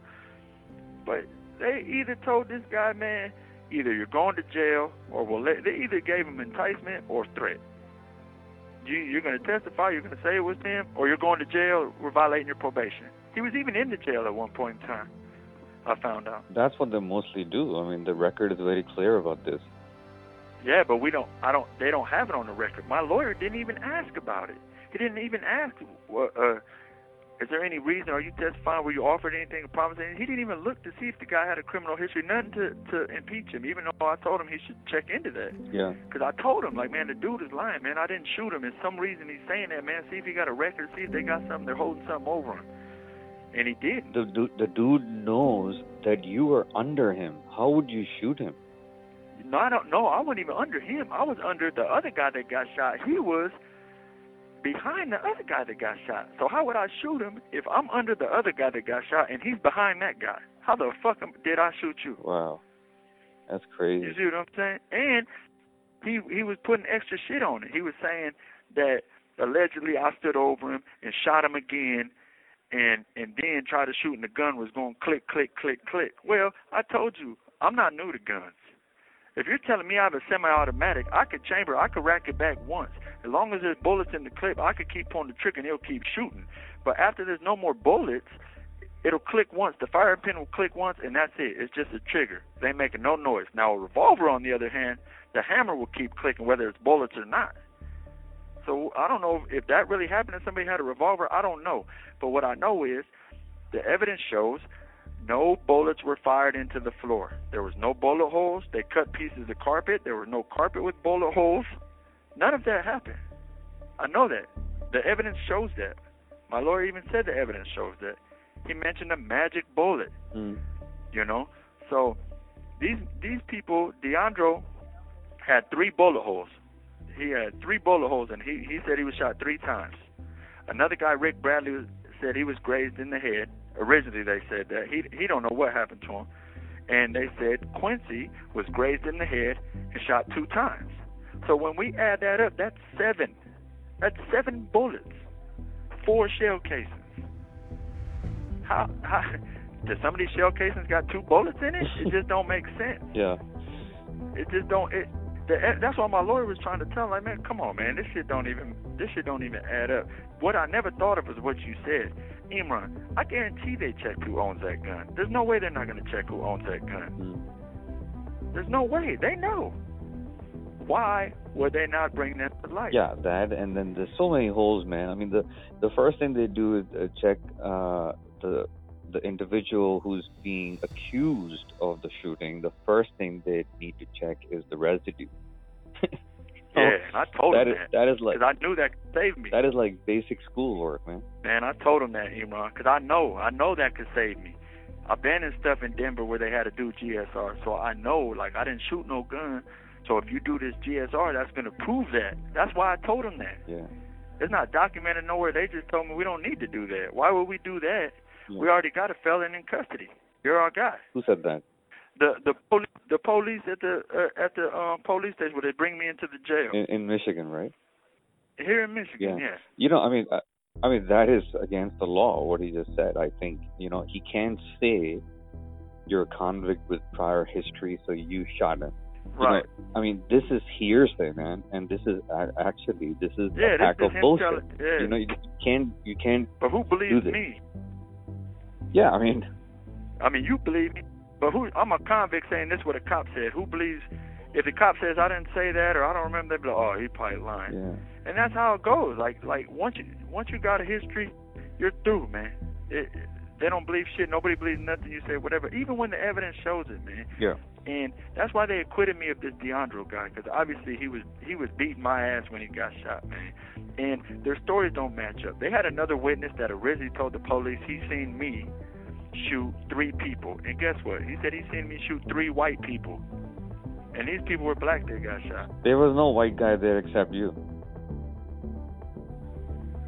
but they either told this guy, man, either you're going to jail or we'll let, they either gave him enticement or threat. You, you're going to testify, you're going to say it was him, or you're going to jail, we're violating your probation. He was even in the jail at one point in time. I found out. That's what they mostly do. I mean, the record is very clear about this. Yeah, but we don't. I don't. They don't have it on the record. My lawyer didn't even ask about it. He didn't even ask. Uh, uh, is there any reason? Are you testifying? Were you offered anything or promised anything? He didn't even look to see if the guy had a criminal history. Nothing to to impeach him. Even though I told him he should check into that. Yeah. Because I told him, like, man, the dude is lying, man. I didn't shoot him. There's some reason he's saying that, man. See if he got a record. See if they got something. They're holding something over him. And he didn't. The du- the dude knows that you were under him. How would you shoot him? No, I don't know. I wasn't even under him. I was under the other guy that got shot. He was behind the other guy that got shot. So how would I shoot him if I'm under the other guy that got shot and he's behind that guy? How the fuck did I shoot you? Wow. That's crazy. You see what I'm saying? And he he was putting extra shit on it. He was saying that allegedly I stood over him and shot him again and and then tried to shoot and the gun was going click click click click. Well, I told you, I'm not new to guns. If you're telling me I have a semi-automatic, I could chamber, I could rack it back once. As long as there's bullets in the clip, I could keep pulling the trigger and it'll keep shooting. But after there's no more bullets, it'll click once. The firing pin will click once, and that's it. It's just a trigger. They making no noise. Now a revolver, on the other hand, the hammer will keep clicking whether it's bullets or not. So I don't know if that really happened and somebody had a revolver. I don't know. But what I know is the evidence shows no bullets were fired into the floor. There was no bullet holes. They cut pieces of carpet. There was no carpet with bullet holes. None of that happened. I know that. The evidence shows that. My lawyer even said the evidence shows that. He mentioned a magic bullet, Hmm. you know. So these these people, Deandro had three bullet holes. He had three bullet holes, and he he said he was shot three times. Another guy, Rick Bradley, said he was grazed in the head. Originally, they said that he he don't know what happened to him, and they said Quincy was grazed in the head and shot two times. So when we add that up, that's seven. That's seven bullets, four shell casings. How how? Does some of these shell casings got two bullets in it? It just don't make sense. Yeah. It just don't. It, the, that's why my lawyer was trying to tell him, like, man, come on, man, this shit don't even this shit don't even add up. What I never thought of was what you said, Imran. I guarantee they checked who owns that gun. There's no way they're not going to check who owns that gun. Hmm. There's no way. They know. Why would they not bring that to light? Yeah, that and then there's so many holes, man. I mean, the the first thing they do is uh, check uh, the the individual who's being accused of the shooting. The first thing they need to check is the residue. Yeah, and I told that him is that that is like because I knew that could save me. that is like basic schoolwork, man. Man, I told him that, Imran, because I know, I know that could save me. I've been in stuff in Denver where they had to do GSR, so I know, like, I didn't shoot no gun. So if you do this GSR, that's going to prove that. That's why I told him that. Yeah. It's not documented nowhere. They just told me we don't need to do that. Why would we do that? Yeah. We already got a felon in custody. You're our guy. Who said that? The the police the police at the uh, at the um police station where they bring me into the jail In, in Michigan, right? here in Michigan. Yeah. You know, I mean, uh, I mean that is against the law. What he just said. I think you know he can't say you're a convict with prior history, so you shot him. You know, Right. I mean, this is hearsay, man, and this is actually this is Yeah, a pack of bullshit. telling- yeah. You know, you can't you can't. But who believes me? Yeah, I mean, I mean, you believe me, but who? I'm a convict saying this. is What a cop said. Who believes? If the cop says I didn't say that or I don't remember, they be like, oh, he probably lying. yeah, And that's how it goes. Like like once you once you got a history, you're through, man. It, they don't believe shit. Nobody believes nothing you say, whatever. Even when the evidence shows it, man. yeah, And that's why they acquitted me of this DeAndre guy, because obviously he was he was beating my ass when he got shot, man. And their stories don't match up. They had another witness that originally told the police he seen me shoot three people, and guess what? He said he seen me shoot three white people, and these people were black that got shot. there was no white guy there except you.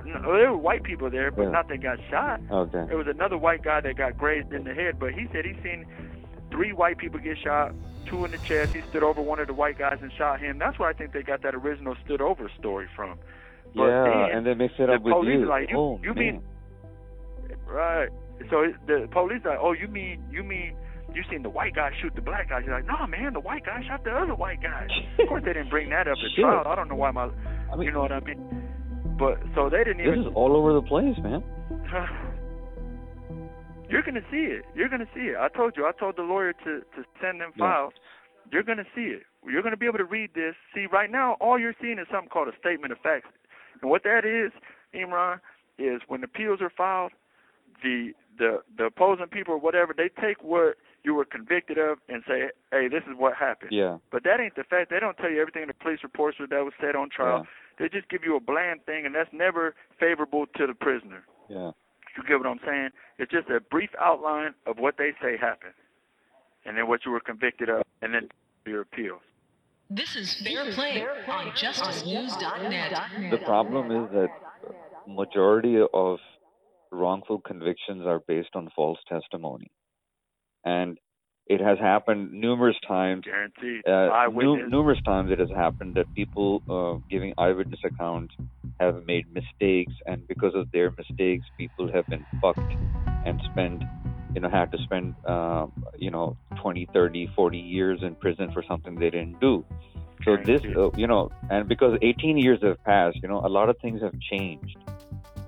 No, there were white people there, but Yeah. not that got shot. Okay. There was another white guy that got grazed in the head, but he said he seen three white people get shot, two in the chest. He stood over one of the white guys and shot him. That's where I think they got that original stood over story from. But yeah, then and they mix it the up with police you. like, you- oh, you mean- Right. So it- the police like, oh, you mean you mean you seen the white guy shoot the black guy? You're like, no, man, the white guy shot the other white guy. of course, they didn't bring that up at trial. I don't know why my, I mean, you know what I mean. But so they didn't this even. is all over the place, man. You're gonna see it. You're gonna see it. I told you. I told the lawyer to to send them Yeah. files. You're gonna see it. You're gonna be able to read this. See, right now, all you're seeing is something called a statement of facts, and what that is, Imran, is when appeals are filed, the the the opposing people or whatever they take what you were convicted of and say, hey, this is what happened. Yeah, But that ain't the fact. They don't tell you everything in the police reports or that was said on trial. They just give you a bland thing, and that's never favorable to the prisoner. yeah. You get what I'm saying? It's just a brief outline of what they say happened, and then what you were convicted of, and then your appeals. This is Fair Play on JusticeNews.net. The problem is that majority of wrongful convictions are based on false testimony, and it has happened numerous times. Guaranteed. Uh, nu- numerous times it has happened that people uh, giving eyewitness accounts have made mistakes, and because of their mistakes, people have been fucked and spent, you know, had to spend, uh, you know, 20, 30, 40 years in prison for something they didn't do. So this, Guaranteed. uh, you know, and because 18 years have passed, you know, a lot of things have changed.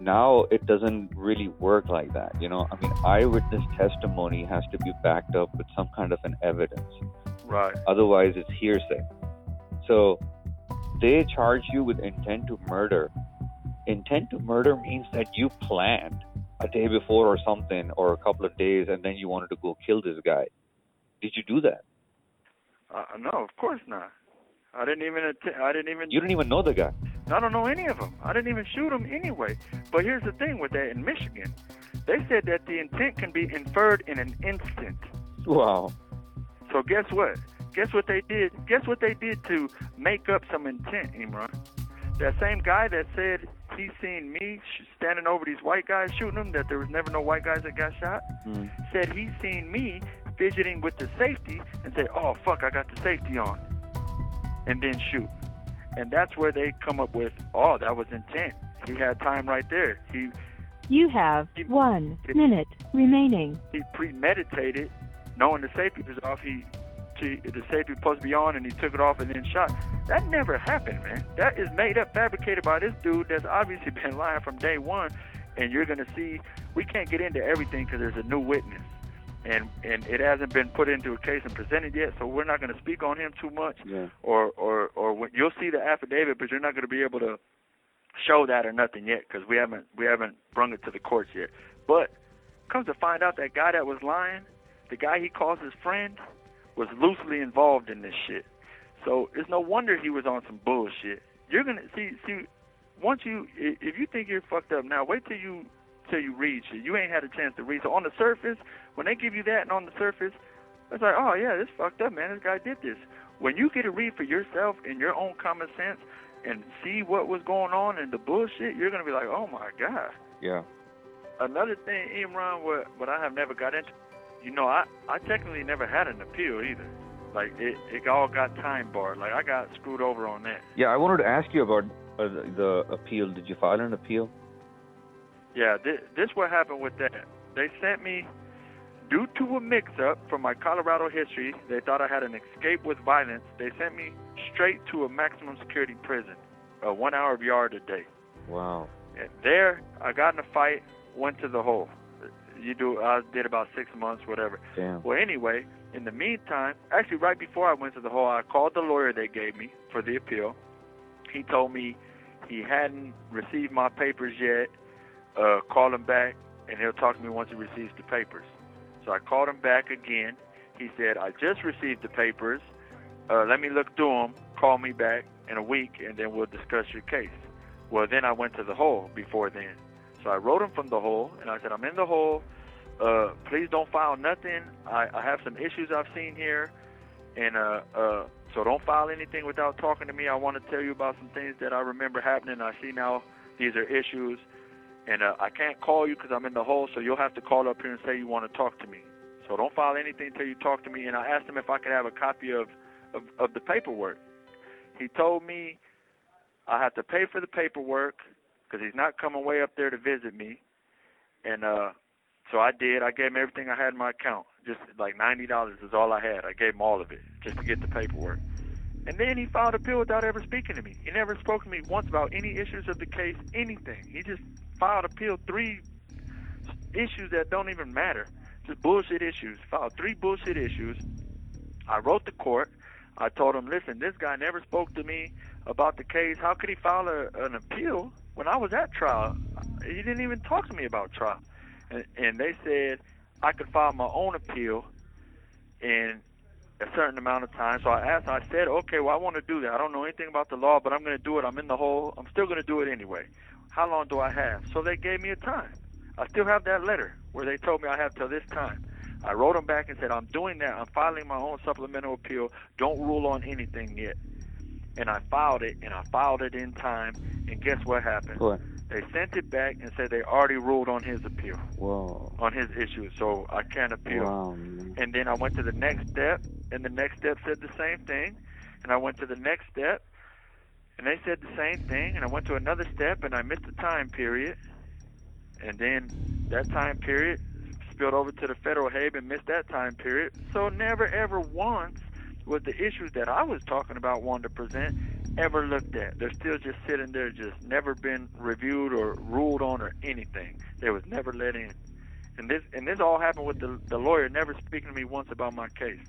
Now it doesn't really work like that, you know. I mean, eyewitness testimony has to be backed up with some kind of an evidence Right. otherwise it's hearsay. So they charge you with intent to murder. Intent to murder means that you planned a day before or something or a couple of days and then you wanted to go kill this guy. Did you do that? Uh, no, of course not. I didn't even. Att- I didn't even. You didn't even know the guy. I don't know any of them. I didn't even shoot them anyway. But here's the thing with that in Michigan, they said that the intent can be inferred in an instant. Wow. So guess what? Guess what they did? Guess what they did to make up some intent, Imran? That same guy that said he seen me standing over these white guys shooting them, that there was never no white guys that got shot, Hmm. said he seen me fidgeting with the safety and said, "Oh fuck, I got the safety on," and then shoot. And that's where they come up with, "Oh, that was intent. He had time right there. He You have one minute remaining. he premeditated, knowing the safety was off. He, he the safety was supposed to be on, and he took it off and then shot. That never happened, man. That is made up, fabricated by this dude that's obviously been lying from day one. And you're gonna see, we can't get into everything because there's a new witness, and and it hasn't been put into a case and presented yet. So we're not gonna speak on him too much Yeah. or or or when, you'll see the affidavit, but you're not going to be able to show that or nothing yet because we haven't we haven't brung it to the courts yet. But comes to find out that guy that was lying, the guy he calls his friend, was loosely involved in this shit. So it's no wonder he was on some bullshit. You're gonna see see once you if you think you're fucked up now, wait till you till you read shit. You ain't had a chance to read. So on the surface, when they give you that and on the surface, it's like, oh yeah, this fucked up, man. This guy did this. When you get to read for yourself in your own common sense and see what was going on and the bullshit, you're gonna be like, oh my god. Yeah. Another thing, Imran, what what I have never got into, you know, I I technically never had an appeal either. Like it, it all got time barred. Like I got screwed over on that. Yeah, I wanted to ask you about uh, the, the appeal. Did you file an appeal? Yeah, this, this what happened with that. They sent me due to a mix-up from my Colorado history. They thought I had an escape with violence. They sent me straight to a maximum security prison, a one-hour yard a day. Wow. And there, I got in a fight, went to the hole. You do, I did about six months, whatever. Damn. Well, anyway, in the meantime, actually, right before I went to the hole, I called the lawyer they gave me for the appeal. He told me he hadn't received my papers yet. Uh, call him back, and he'll talk to me once he receives the papers. So I called him back again. He said, I just received the papers. Uh, let me look through them. Call me back in a week, and then we'll discuss your case. Well, then I went to the hole before then. So I wrote him from the hole, and I said, I'm in the hole. Uh, please don't file nothing. I, I have some issues I've seen here, and uh, uh, so don't file anything without talking to me. I want to tell you about some things that I remember happening. I see now these are issues, and uh, I can't call you because I'm in the hole. So you'll have to call up here and say you want to talk to me. So don't file anything until you talk to me. And I asked him if I could have a copy of of, of the paperwork. He told me I have to pay for the paperwork because he's not coming way up there to visit me. And uh, so I did. I gave him everything I had in my account. Just like ninety dollars is all I had. I gave him all of it just to get the paperwork. And then he filed a bill without ever speaking to me. He never spoke to me once about any issues of the case, anything. He just filed a bill three issues that don't even matter. Just bullshit issues. Filed three bullshit issues. I wrote the court. I told him, listen, this guy never spoke to me about the case. How could he file a, an appeal when I was at trial? He didn't even talk to me about trial. And, and they said I could file my own appeal in a certain amount of time. So I asked, I said, okay, well, I want to do that. I don't know anything about the law, but I'm going to do it. I'm in the hole. I'm still going to do it anyway. How long do I have? So they gave me a time. I still have that letter where they told me I have till this time. I wrote them back and said, I'm doing that. I'm filing my own supplemental appeal. Don't rule on anything yet. And I filed it, and I filed it in time. And guess what happened? What? They sent it back and said they already ruled on his appeal, Whoa. on his issue, so I can't appeal. Wow. And then I went to the next step, and the next step said the same thing. And I went to the next step, and they said the same thing. And I went to another step, and I missed the time period. And then that time period spilled over to the federal habeas, missed that time period. So never ever once was the issues that I was talking about wanting to present ever looked at. They're still just sitting there, just never been reviewed or ruled on or anything. They was never let in. And this and this all happened with the the lawyer never speaking to me once about my case.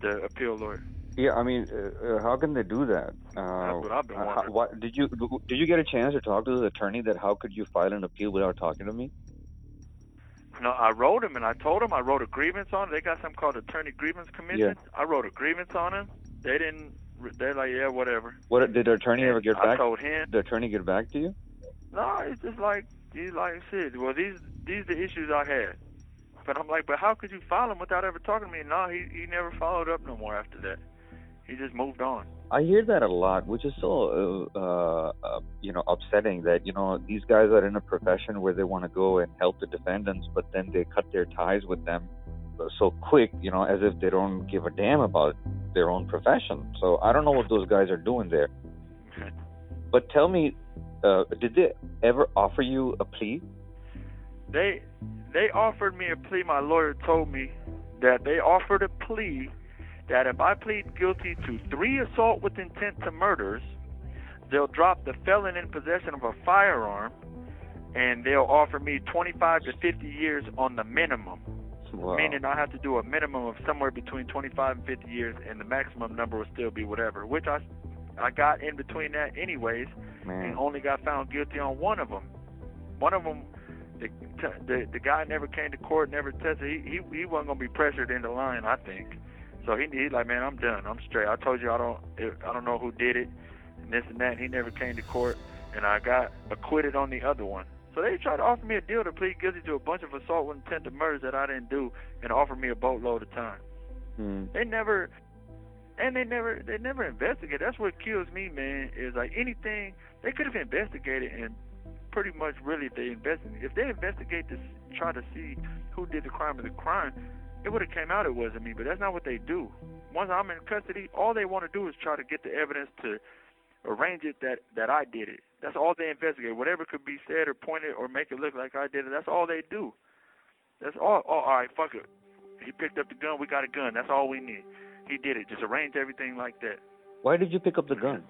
The appeal lawyer. Yeah, I mean, uh, uh, how can they do that? Uh, That's what I've been uh, how- wondering. what, did you did you get a chance to talk to the attorney that how could you file an appeal without talking to me? No, I wrote him and I told him I wrote a grievance on it. They got something called Attorney Grievance Commission. I wrote a grievance on him. They didn't. They're like, yeah, whatever. What did the attorney ever get I back? told him. The attorney get back to you? No, it's just like he's like shit. Well, these these the issues I had. But I'm like, but how could you file them without ever talking to me? No, he he never followed up no more after that. He just moved on. I hear that a lot, which is so uh, uh, uh, you know upsetting. That you know these guys are in a profession where they want to go and help the defendants, but then they cut their ties with them so quick, you know, as if they don't give a damn about their own profession. So I don't know what those guys are doing there. But tell me, uh, did they ever offer you a plea? They they offered me a plea. My lawyer told me that they offered a plea that if I plead guilty to three assault with intent to murders, they'll drop the felon in possession of a firearm, and they'll offer me 25 to 50 years on the minimum. Wow. Meaning I have to do a minimum of somewhere between 25 and 50 years, and the maximum number will still be whatever. Which I I got in between that anyways, and only got found guilty on one of them. One of them, the the, the guy never came to court, never tested. He he, he wasn't gonna be pressured into line, I think. So he he like, man, I'm done. I'm straight. I told you I don't I don't know who did it, and this and that. He never came to court, and I got acquitted on the other one. So they tried to offer me a deal to plead guilty to a bunch of assault with intent to murders that I didn't do, and offer me a boatload of time. Hmm. They never, and they never, they never investigate. That's what kills me, man. Is like anything they could have investigated and pretty much really if they invest. If they investigate to try to see who did the crime of the crime, it would have came out it wasn't me. But that's not what they do. Once I'm in custody, all they want to do is try to get the evidence to arrange it that that I did it. That's all they investigate. Whatever could be said or pointed or make it look like I did it. That's all they do. That's all. Oh, all right, fuck it. He picked up the gun. We got a gun. That's all we need. He did it. Just arrange everything like that. Why did you pick up the gun?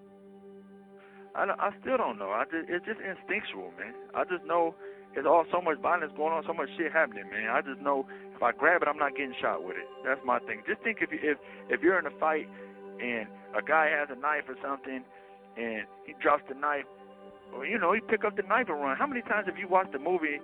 I, I still don't know. I just it's just instinctual, man. I just know there's all so much violence going on, so much shit happening, man. I just know if I grab it, I'm not getting shot with it. That's my thing. Just think if you, if if you're in a fight and a guy has a knife or something, and he drops the knife, or you know he pick up the knife and run. How many times have you watched a movie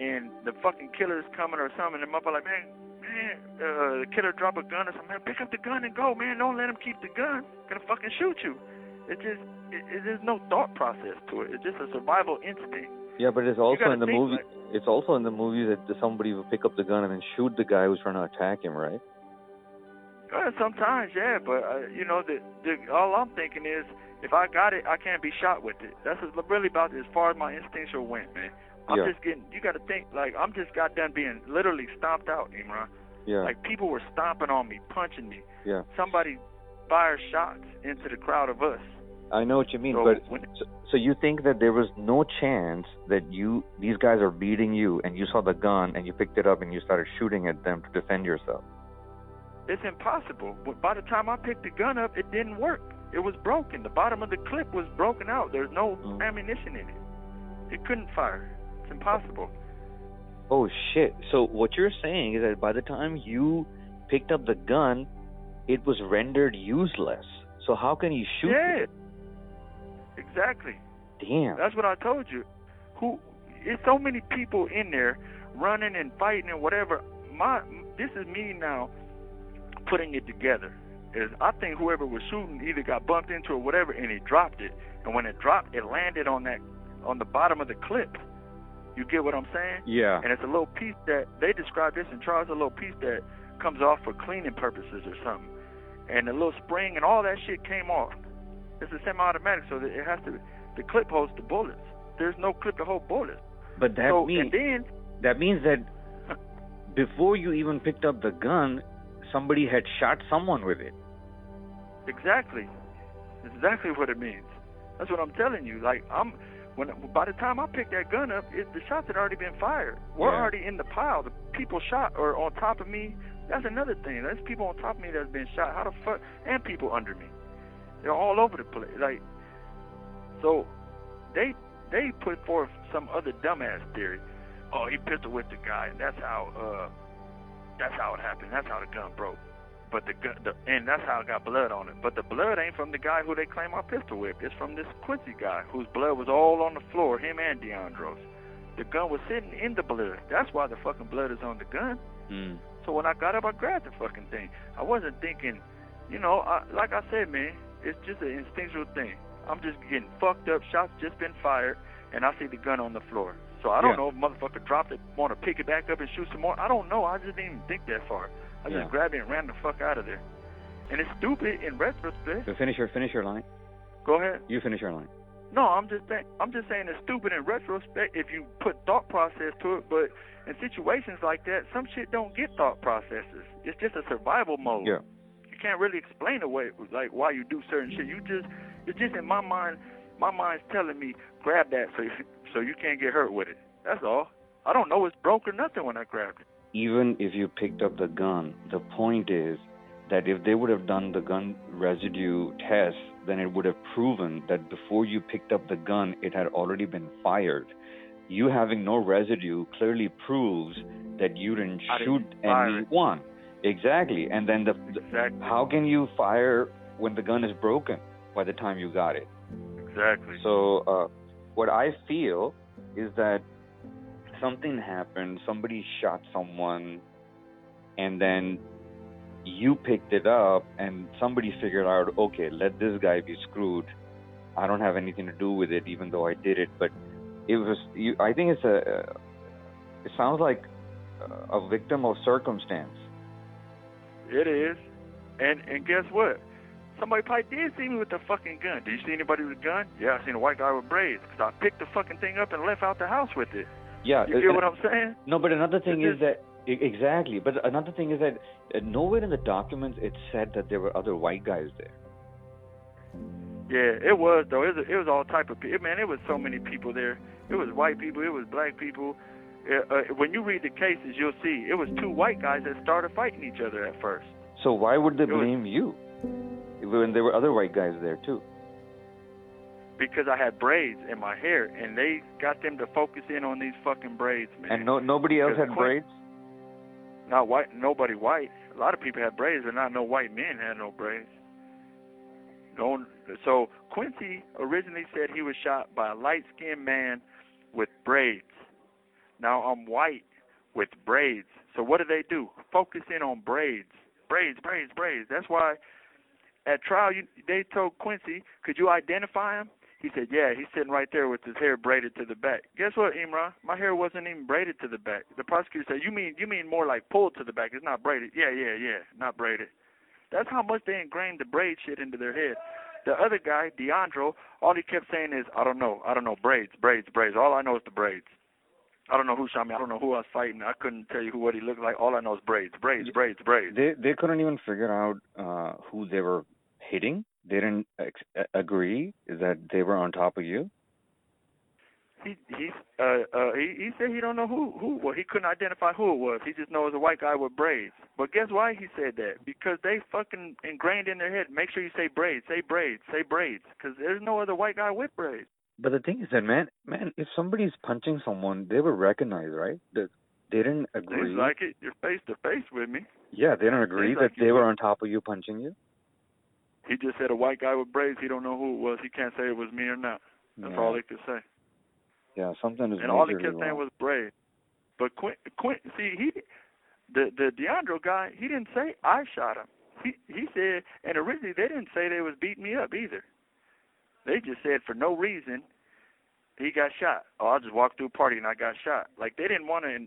and the fucking killer's coming or something, and the motherfucker like, man, man, uh, the killer drop a gun or something, man, pick up the gun and go, man. Don't let him keep the gun. Gonna fucking shoot you. It just, it, it, there's no thought process to it. It's just a survival instinct. Yeah, but it's also in the movie. like- It's also in the movie that somebody will pick up the gun and then shoot the guy who's trying to attack him, right? Uh, sometimes, yeah, but uh, you know, the, the all I'm thinking is, if I got it, I can't be shot with it. That's really about as far as my instinctual went, man. I'm Yeah. just getting. You got to think like I'm just got done being literally stomped out, Imran. Yeah. Like people were stomping on me, punching me. yeah. Somebody fired shots into the crowd of us. I know what you mean, So but when, so, so you think that there was no chance that you these guys are beating you and you saw the gun and you picked it up and you started shooting at them to defend yourself. it's impossible. But by the time I picked the gun up, it didn't work. It was broken. The bottom of the clip was broken out. There's no Mm. ammunition in it. It couldn't fire. It's impossible. Oh shit. So what you're saying is that by the time you picked up the gun, it was rendered useless. So how can you shoot? Yeah. Exactly. Damn. That's what I told you. Who? It's so many people in there running and fighting and whatever. My this is me now putting it together. Is I think whoever was shooting either got bumped into or whatever, and he dropped it. And when it dropped, it landed on that on the bottom of the clip. You get what I'm saying? Yeah. And it's a little piece that they describe this in Charles, a little piece that comes off for cleaning purposes or something. And the little spring and all that shit came off. It's a semi-automatic, so that it has to. The clip holds the bullets. There's no clip to hold bullets. But that so means and then that means that before you even picked up the gun, somebody had shot someone with it. Exactly, exactly what it means. That's what I'm telling you. Like I'm. When by the time I picked that gun up, it, the shots had already been fired. We're Yeah. already in the pile. The people shot are on top of me. That's another thing. There's people on top of me that's been shot. How the fuck? And people under me. They're all over the place. Like, so they they put forth some other dumbass theory. Oh, he pistol whipped the guy, and that's how uh that's how it happened. That's how the gun broke. But the gun, the, and that's how I got blood on it. But the blood ain't from the guy who they claim I pistol whipped. It's from this Quincy guy whose blood was all on the floor. Him and Deandros. The gun was sitting in the blood. That's why the fucking blood is on the gun. Mm. So when I got up, I grabbed the fucking thing. I wasn't thinking, you know, I, like I said, man, it's just an instinctual thing. I'm just getting fucked up. Shots just been fired, and I see the gun on the floor. So I don't Yeah. know if motherfucker dropped it, want to pick it back up and shoot some more. I don't know. I just didn't even think that far. I Yeah. just grabbed it and ran the fuck out of there. And it's stupid in retrospect. So finish your finish your line. Go ahead. You finish your line. No, I'm just saying. I'm just saying it's stupid in retrospect if you put thought process to it. But in situations like that, some shit don't get thought processes. It's just a survival mode. Yeah. You can't really explain away like why you do certain shit. You just it's just in my mind. My mind's telling me grab that so you, so you can't get hurt with it. That's all. I don't know it's broke or nothing when I grabbed it. Even if you picked up the gun, the point is that if they would have done the gun residue test, then it would have proven that before you picked up the gun, it had already been fired. You having no residue clearly proves that you didn't I shoot anyone. Exactly. And then the, the how can you fire when the gun is broken by the time you got it? Exactly. So, uh, what I feel is that something happened, somebody shot someone, and then you picked it up, and somebody figured out, okay, let this guy be screwed. I don't have anything to do with it, even though I did it. But it was, you, I think it's a, it sounds like a victim of circumstance. It is, and and guess what? Somebody probably did see me with the fucking gun. Did you see anybody with a gun? Yeah, I seen a white guy with braids. Cause I picked the fucking thing up and left out the house with it. Yeah. You uh, what I'm saying? No, but another thing is that e- exactly. But another thing is that uh, nowhere in the documents it said that there were other white guys there. Yeah, it was though. It was, it was all type of people. Man, it was so many people there. It was white people. It was black people. Uh, uh, when you read the cases, you'll see it was two white guys that started fighting each other at first. So why would they It was- blame you when there were other white guys there too? Because I had braids in my hair, and they got them to focus in on these fucking braids, man. And no nobody else had braids. Not white. Nobody white. A lot of people had braids, but not no white men had no braids. No. So Quincy originally said he was shot by a light-skinned man with braids. Now I'm white with braids. So what do they do? Focus in on braids, braids, braids, braids. That's why at trial you, they told Quincy, "Could you identify him?" He said, "Yeah." He's sitting right there with his hair braided to the back. Guess what, Imran? My hair wasn't even braided to the back. The prosecutor said, "You mean you mean more like pulled to the back? It's not braided." Yeah, yeah, yeah, not braided. That's how much they ingrained the braid shit into their head. The other guy, Deandro, all he kept saying is, "I don't know, I don't know, braids, braids, braids." All I know is the braids. I don't know who shot me. I don't know who I was fighting. I couldn't tell you who what he looked like. All I know is braids, braids, braids, braids. They they couldn't even figure out uh, who they were hitting. They didn't ex- agree that they were on top of you. He he uh uh he he said he don't know who who well he couldn't identify who it was. He just knows a white guy with braids. But guess why he said that? Because they fucking ingrained in their head. Make sure you say braids, say braids, say braids. Because there's no other white guy with braids. But the thing is that man, man, if somebody's punching someone, they will recognize, right? That they didn't agree. Seems like it. You're face to face with me. yeah, they didn't agree Seems that like they were on top of you punching you. He just said a white guy with braids. He don't know who it was. He can't say it was me or not. That's yeah. all he could say. Yeah, something is and all he kept saying was braids. But Quint, Quint, see, he, the the Deandro guy, he didn't say I shot him. He he said, and originally they didn't say they was beating me up either. They just said for no reason he got shot. Oh, I just walked through a party and I got shot. Like they didn't want to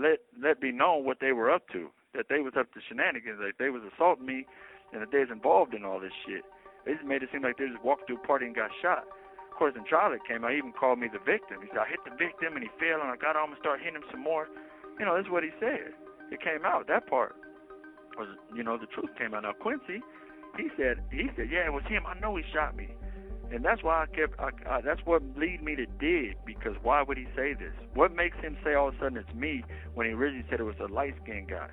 let let be known what they were up to. That they was up to shenanigans. Like they was assaulting me, and that they was involved in all this shit. They just made it seem like they just walked through a party and got shot. Of course, trial it came out, he even called me the victim. He said, I hit the victim and he fell and I got on and started hitting him some more. You know, that's what he said. It came out, that part. Was, you know, the truth came out. Now, Quincy, he said, he said, yeah, it was him. I know he shot me. And that's why I kept, I, I, that's what lead me to dig, because why would he say this? What makes him say all of a sudden it's me when he originally said it was a light-skinned guy?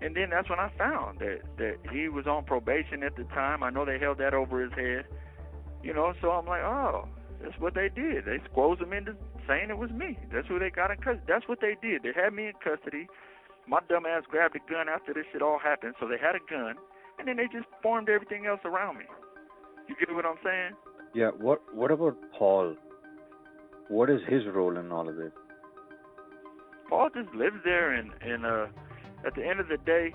And then that's when I found that, that he was on probation at the time. I know they held that over his head. You know, so I'm like, oh, that's what they did. They squoze him into saying it was me. That's who they got in custody. That's what they did. They had me in custody. My dumb ass grabbed a gun after this shit all happened, so they had a gun, and then they just formed everything else around me. You get what I'm saying? Yeah. What What about Paul? What is his role in all of this? Paul just lives there, and and uh, at the end of the day,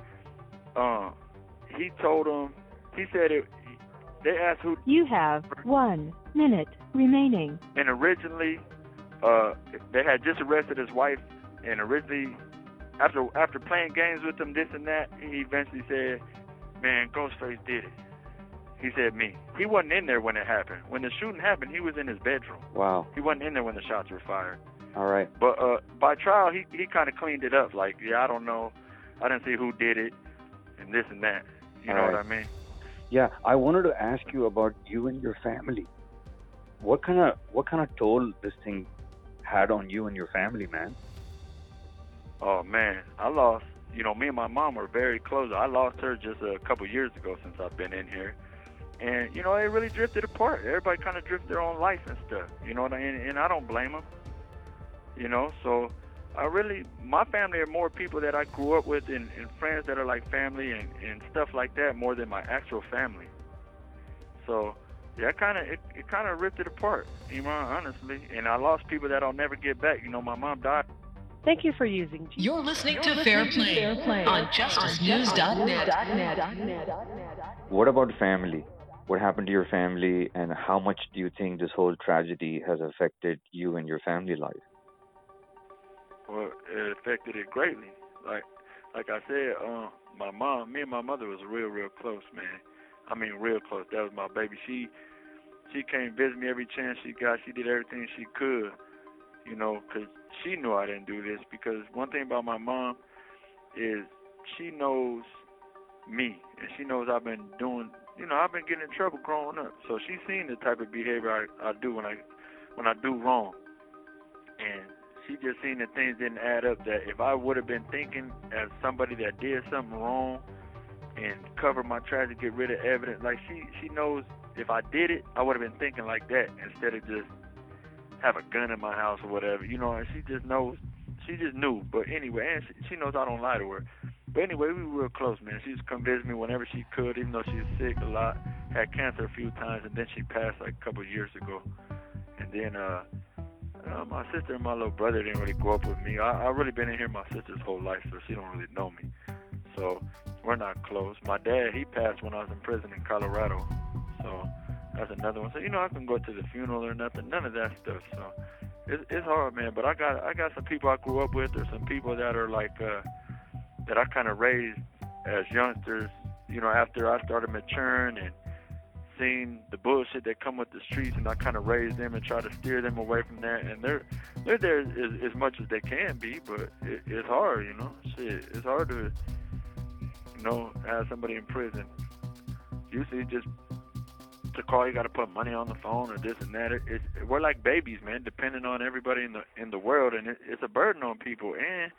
uh, he told them. He said it. They asked who You have one minute remaining. and originally uh they had just arrested his wife and originally after after playing games with him this and that he eventually said man ghostface did it he said me he wasn't in there when it happened when the shooting happened he was in his bedroom Wow. he wasn't in there when the shots were fired All right. but uh by trial he he kind of cleaned it up like yeah i don't know i didn't see who did it and this and that you All know right. what i mean Yeah, I wanted to ask you about you and your family. What kind of what kind of toll this thing had on you and your family, man? Oh man, I lost. You know, me and my mom were very close. I lost her just a couple years ago since I've been in here, and you know, it really drifted apart. Everybody kind of drifted their own life and stuff. You know, what I mean? and I don't blame them. You know, so I really, my family are more people that I grew up with and, and friends that are like family and, and stuff like that more than my actual family. So yeah, kind of it, it kind of ripped it apart, Imran, honestly. And I lost people that I'll never get back. You know, my mom died. Thank you for using. You're listening to Fair Play on JusticeNews.net. What about family? What happened to your family, and how much do you think this whole tragedy has affected you and your family life? Well, it affected it greatly. Like, like I said, uh, my mom, me and my mother was real, real close, man. I mean, real close. That was my baby. She she came visit me every chance she got. She did everything she could, you know, because she knew I didn't do this. Because one thing about my mom is she knows me, and she knows I've been doing. You know, I've been getting in trouble growing up, so she's seen the type of behavior I, I do when I when I do wrong, and she just seen that things didn't add up. That if I would have been thinking as somebody that did something wrong and covered my tracks to get rid of evidence, like she she knows if I did it, I would have been thinking like that instead of just have a gun in my house or whatever. You know, and she just knows. She just knew. But anyway, and she, she knows I don't lie to her. But anyway, we were real close, man. She come visit me whenever she could, even though she was sick a lot, had cancer a few times, and then she passed like a couple of years ago. And then uh, uh, my sister and my little brother didn't really grow up with me. I I really been in here my sister's whole life, so she don't really know me. So we're not close. My dad, he passed when I was in prison in Colorado. So that's another one. So you know, I can go to the funeral or nothing, none of that stuff. So it's it's hard, man. But I got I got some people I grew up with, or some people that are like uh, that I kind of raised as youngsters. You know, after I started maturing and seeing the bullshit that come with the streets, and I kind of raised them and try to steer them away from that. And they're they're there as, as much as they can be, but it, it's hard, you know. Shit, it's hard to you know have somebody in prison. Usually, just to call, you got to put money on the phone or this and that. It, it, we're like babies, man, depending on everybody in the in the world, and it, it's a burden on people, and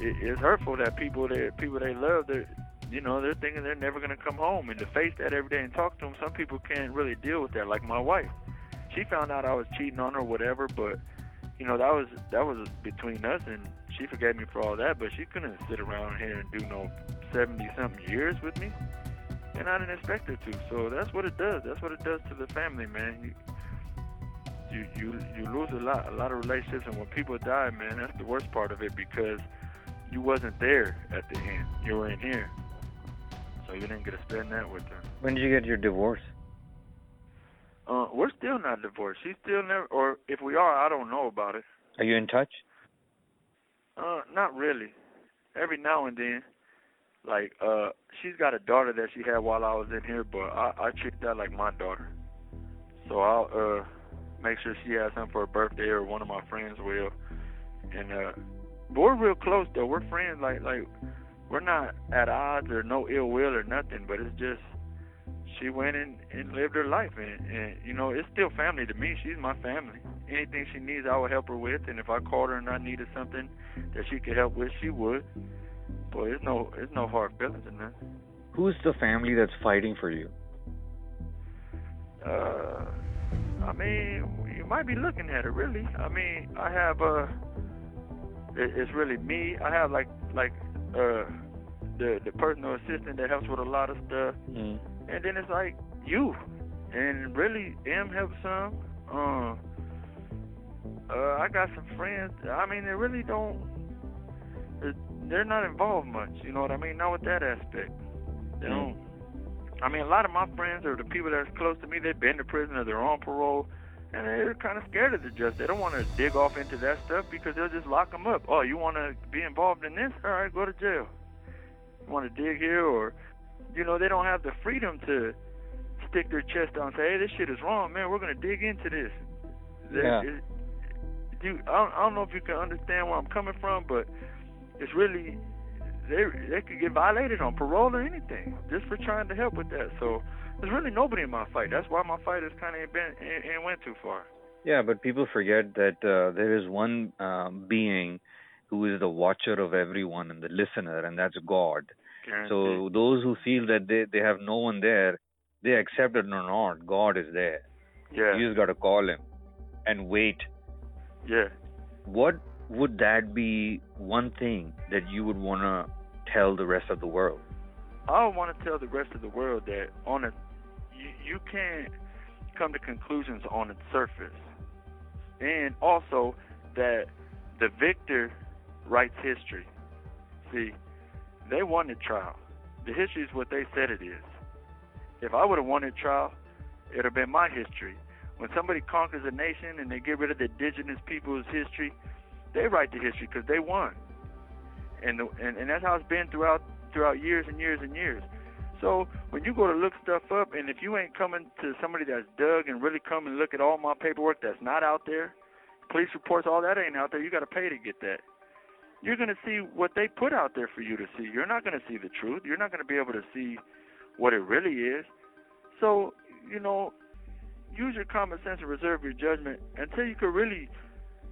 it, it's hurtful that people that people they love, they you know, they're thinking they're never gonna come home, and to face that every day and talk to them, some people can't really deal with that. Like my wife, she found out I was cheating on her, whatever, but you know that was that was between us, and she forgave me for all that, but she couldn't sit around here and do no seventy something years with me and I didn't expect her to. So that's what it does. That's what it does to the family, man. You you you, you lose a lot a lot of relationships, and when people die, man, that's the worst part of it because you wasn't there at the end. You were in here, so you didn't get to spend that with them. When did you get your divorce? Uh, we're still not divorced. She's still never, or if we are, I don't know about it. Are you in touch? Uh, not really. Every now and then like uh she's got a daughter that she had while I was in here, but I, I treat that like my daughter. So I'll uh make sure she has something for her birthday or one of my friends will. And uh but we're real close though. We're friends like like we're not at odds or no ill will or nothing, but it's just she went and, and lived her life and, and you know, it's still family to me. She's my family. Anything she needs I would help her with and if I called her and I needed something that she could help with, she would. Boy, it's no it's no hard feelings in this. Who's the family that's fighting for you? Uh, I mean, you might be looking at it really. I mean, I have uh, it, it's really me. I have like like uh, the the personal assistant that helps with a lot of stuff, mm. and then it's like you, and really M helps some. Uh, uh, I got some friends. I mean, they really don't they're not involved much. You know what I mean? Not with that aspect. They mm. don't. I mean, a lot of my friends or the people that's close to me, they've been to prison or they're on parole, and they're kind of scared of the justice. They don't want to dig off into that stuff because they'll just lock them up. Oh, you want to be involved in this? All right, go to jail. You want to dig here, or you know, they don't have the freedom to stick their chest out and say, "Hey, this shit is wrong, man. We're gonna dig into this." Yeah. It, you, I don't, I don't know if you can understand where I'm coming from, but it's really they they could get violated on parole or anything just for trying to help with that. So there's really nobody in my fight. That's why my fight has kind of been and, and went too far. Yeah, but people forget that uh, there is one um, being who is the watcher of everyone and the listener, and that's God. Guaranteed. So those who feel that they they have no one there, they accept it or not. God is there. Yeah. You just got to call him and wait. Yeah. What would that be one thing that you would want to tell the rest of the world? I want to tell the rest of the world that on a you, can't come to conclusions on its surface, and also that the victor writes history. See, they won the trial. The history is what they said it is. If I would have won the trial, it would have been my history. When somebody conquers a nation and they get rid of the indigenous people's history, they write the history because they won, and, the, and and that's how it's been throughout throughout years and years and years. So when you go to look stuff up, and if you ain't coming to somebody that's dug and really come and look at all my paperwork that's not out there, police reports, all that ain't out there. You got to pay to get that. You're going to see what they put out there for you to see. You're not going to see the truth. You're not going to be able to see what it really is. So, you know, use your common sense and reserve your judgment until you can really,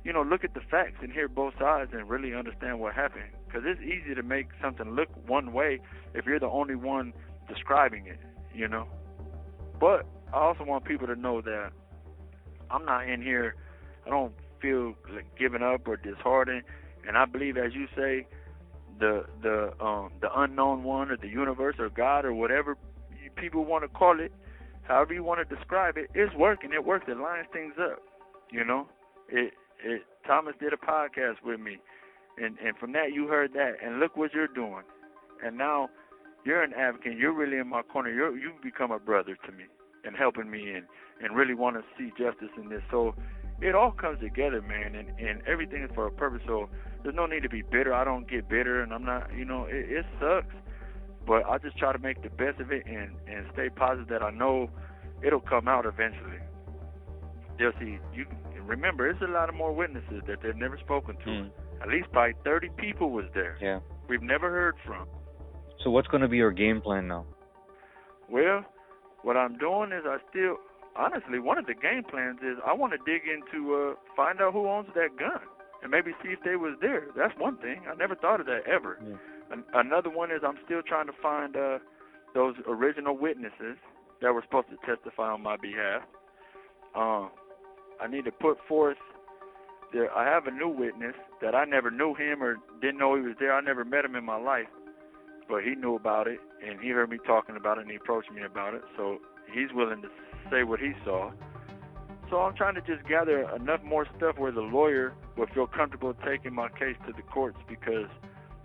you know, look at the facts and hear both sides and really understand what happened. Because it's easy to make something look one way if you're the only one describing it, you know. But I also want people to know that I'm not in here. I don't feel like giving up or disheartened, and I believe, as you say, the the um the unknown one or the universe or God or whatever people want to call it, however you want to describe it, it's working. It works. It lines things up. You know, it it. Thomas did a podcast with me, and and from that you heard that, and look what you're doing, and now you're an advocate. You're really in my corner. You're you've become a brother to me and helping me and and really want to see justice in this. So it all comes together, man, and and everything is for a purpose. So there's no need to be bitter. I don't get bitter, and I'm not. You know, it, it sucks, but I just try to make the best of it and and stay positive that I know it'll come out eventually. They'll see. You remember, it's a lot of more witnesses that they've never spoken to. Mm. At least by 30 people was there. Yeah. We've never heard from. So what's going to be your game plan now? Well, what I'm doing is I still, honestly, one of the game plans is I want to dig into, uh, find out who owns that gun, and maybe see if they was there. That's one thing. I never thought of that ever. Yeah. An- another one is I'm still trying to find uh, those original witnesses that were supposed to testify on my behalf. Um, I need to put forth. There, I have a new witness that I never knew him or didn't know he was there. I never met him in my life but he knew about it and he heard me talking about it and he approached me about it. So he's willing to say what he saw. So I'm trying to just gather enough more stuff where the lawyer will feel comfortable taking my case to the courts because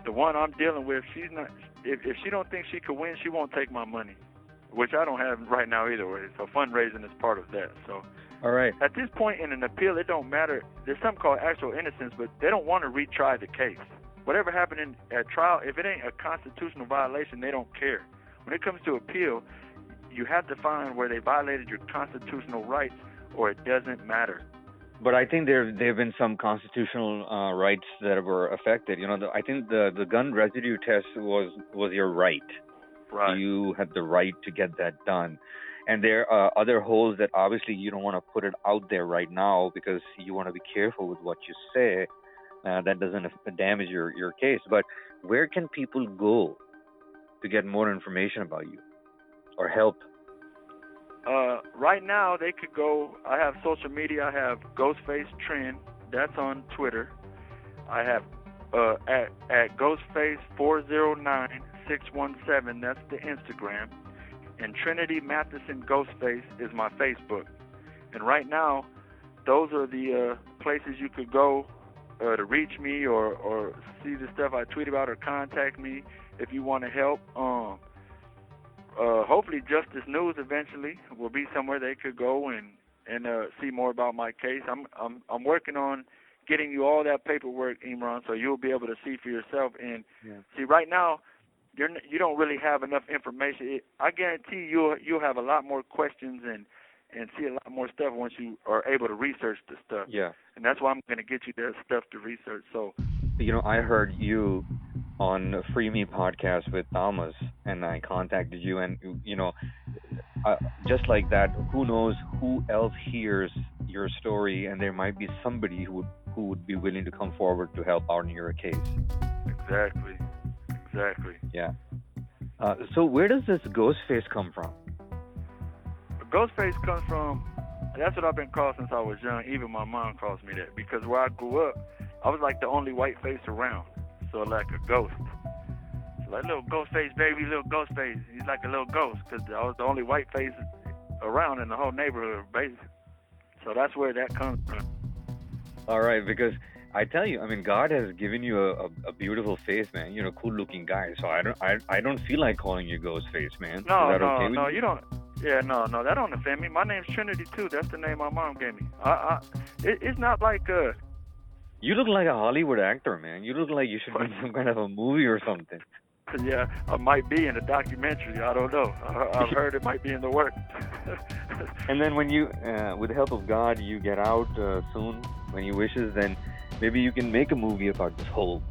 the one I'm dealing with, she's not. If, if she don't think she could win, she won't take my money, which I don't have right now either way. So fundraising is part of that. So All right. at this point in an appeal, it don't matter. There's something called actual innocence, but they don't want to retry the case. Whatever happened in, at trial, if it ain't a constitutional violation, they don't care. When it comes to appeal, you have to find where they violated your constitutional rights, or it doesn't matter. But I think there there have been some constitutional uh, rights that were affected. You know, the, I think the the gun residue test was was your right. Right. You had the right to get that done. And there are other holes that obviously you don't want to put it out there right now because you want to be careful with what you say. Uh, that doesn't damage your, your case. But where can people go to get more information about you or help? Uh, right now, they could go. I have social media. I have Ghostface Trend. That's on Twitter. I have uh, at at Ghostface four zero nine six one seven. That's the Instagram. And Trinity Matheson Ghostface is my Facebook. And right now, those are the uh, places you could go uh, to reach me or or see the stuff I tweet about or contact me if you want to help. Um, uh, hopefully Justice News eventually will be somewhere they could go and and uh, see more about my case. I'm I'm I'm working on getting you all that paperwork, Imran, so you'll be able to see for yourself. And Yeah. see, right now, you're n- you don't really have enough information. It, I guarantee you'll you'll have a lot more questions and and see a lot more stuff once you are able to research the stuff. Yeah. And that's why I'm going to get you that stuff to research. So You know, I heard you on Free Me podcast with Thomas, and I contacted you, and you know, uh, just like that, who knows who else hears your story, and there might be somebody who would who would be willing to come forward to help out in your case. exactly, exactly. Yeah. Uh, so where does this ghost face come from? Ghostface comes from. That's what I've been called since I was young. Even my mom calls me that because where I grew up, I was like the only white face around, so like a ghost. So like little ghost face baby, little ghost face. He's like a little ghost because I was the only white face around in the whole neighborhood, basically. So that's where that comes from. All right, because I tell you, I mean, God has given you a, a, a beautiful face, man. You're a cool-looking guy, so I don't, I, I don't feel like calling you Ghost Face, man. No, no, okay no, you? you don't. Yeah, no, no, that don't offend me. My name's Trinity too. That's the name my mom gave me. I, I, it, it's not like uh, You look like a Hollywood actor, man. You look like you should be in some kind of a movie or something. yeah, I might be in a documentary. I don't know. I, have heard it might be in the works. and then when you, uh, with the help of God, you get out uh, soon when He wishes, then maybe you can make a movie about this whole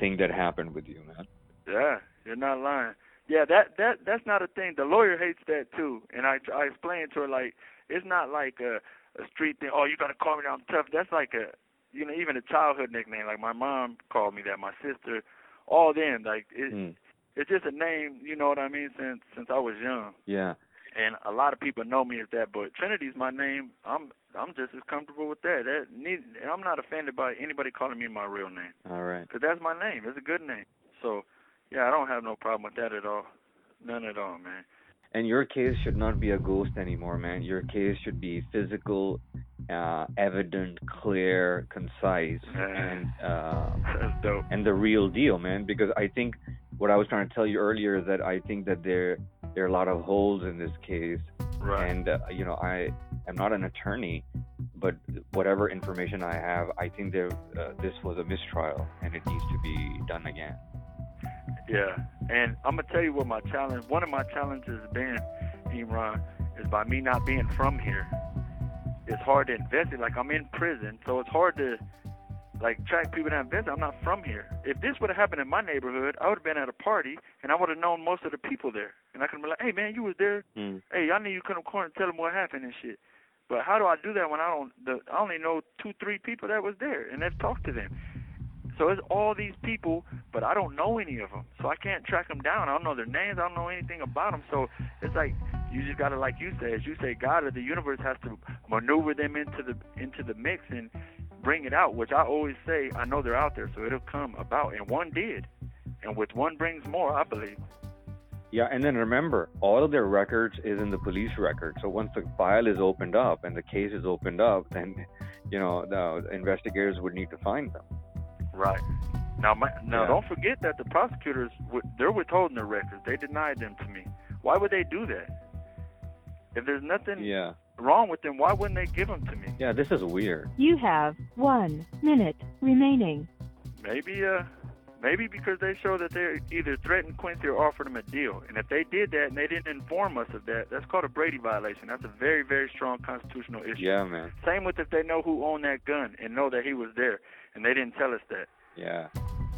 thing that happened with you, man. Yeah, you're not lying. Yeah, that that that's not a thing. The lawyer hates that too, and I I explained to her like it's not like a a street thing. Oh, you gotta call me I'm tough. That's like a you know even a childhood nickname. Like my mom called me that. My sister, all them like it. Mm. It's just a name. You know what I mean? Since since I was young. Yeah. And a lot of people know me as that, but Trinity's my name. I'm I'm just as comfortable with that. That need, I'm not offended by anybody calling me my real name. All right. Because that's my name. It's a good name. So, yeah, I don't have no problem with that at all. None at all, man. And your case should not be a ghost anymore, man. Your case should be physical, uh, evident, clear, concise, and uh, and the real deal, man. Because I think what I was trying to tell you earlier is that I think that there there are a lot of holes in this case, right. and uh, you know I am not an attorney, but whatever information I have, I think there uh, this was a mistrial and it needs to be done again. Yeah, and I'm gonna tell you what my challenge. One of my challenges has been, Imran, is by me not being from here. It's hard to invest it. Like I'm in prison, so it's hard to like track people down invest. I'm not from here. If this would have happened in my neighborhood, I would have been at a party and I would have known most of the people there, and I could have been like, "Hey man, you was there. Mm. Hey, I need you to come and tell them what happened and shit." But how do I do that when I don't? The, I only know two, three people that was there, and I've talked to them. So it's all these people, but I don't know any of them. So I can't track them down. I don't know their names. I don't know anything about them. So it's like you just gotta, like you say, as you say, God or the universe has to maneuver them into the into the mix and bring it out. Which I always say, I know they're out there, so it'll come about. And one did, and with one brings more, I believe. Yeah, and then remember, all of their records is in the police record. So once the file is opened up and the case is opened up, then you know the investigators would need to find them. Right. Now, my, now, yeah. don't forget that the prosecutors they're withholding the records. They denied them to me. Why would they do that? If there's nothing yeah. wrong with them, why wouldn't they give them to me? Yeah, this is weird. You have one minute remaining. Maybe, uh, maybe because they show that they either threatened Quincy or offered him a deal. And if they did that and they didn't inform us of that, that's called a Brady violation. That's a very, very strong constitutional issue. Yeah, man. Same with if they know who owned that gun and know that he was there and they didn't tell us that. Yeah.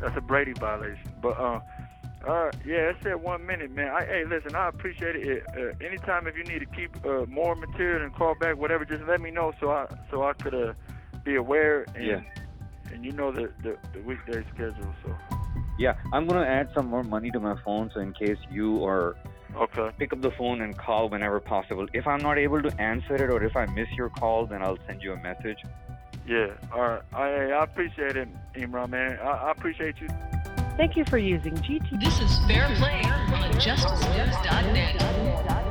That's a Brady violation. But uh, uh, yeah, it said one minute, man. I, hey, listen, I appreciate it. Uh, anytime if you need to keep uh, more material and call back, whatever, just let me know so I so I could uh, be aware and yeah. and you know the, the the weekday schedule. So. Yeah, I'm gonna add some more money to my phone so in case you or Okay. Pick up the phone and call whenever possible. If I'm not able to answer it or if I miss your call, then I'll send you a message. Yeah, all right. I, I appreciate it, Imran, man. I, I appreciate you. Thank you for using GT. This is Fair Play on JusticeNews.net.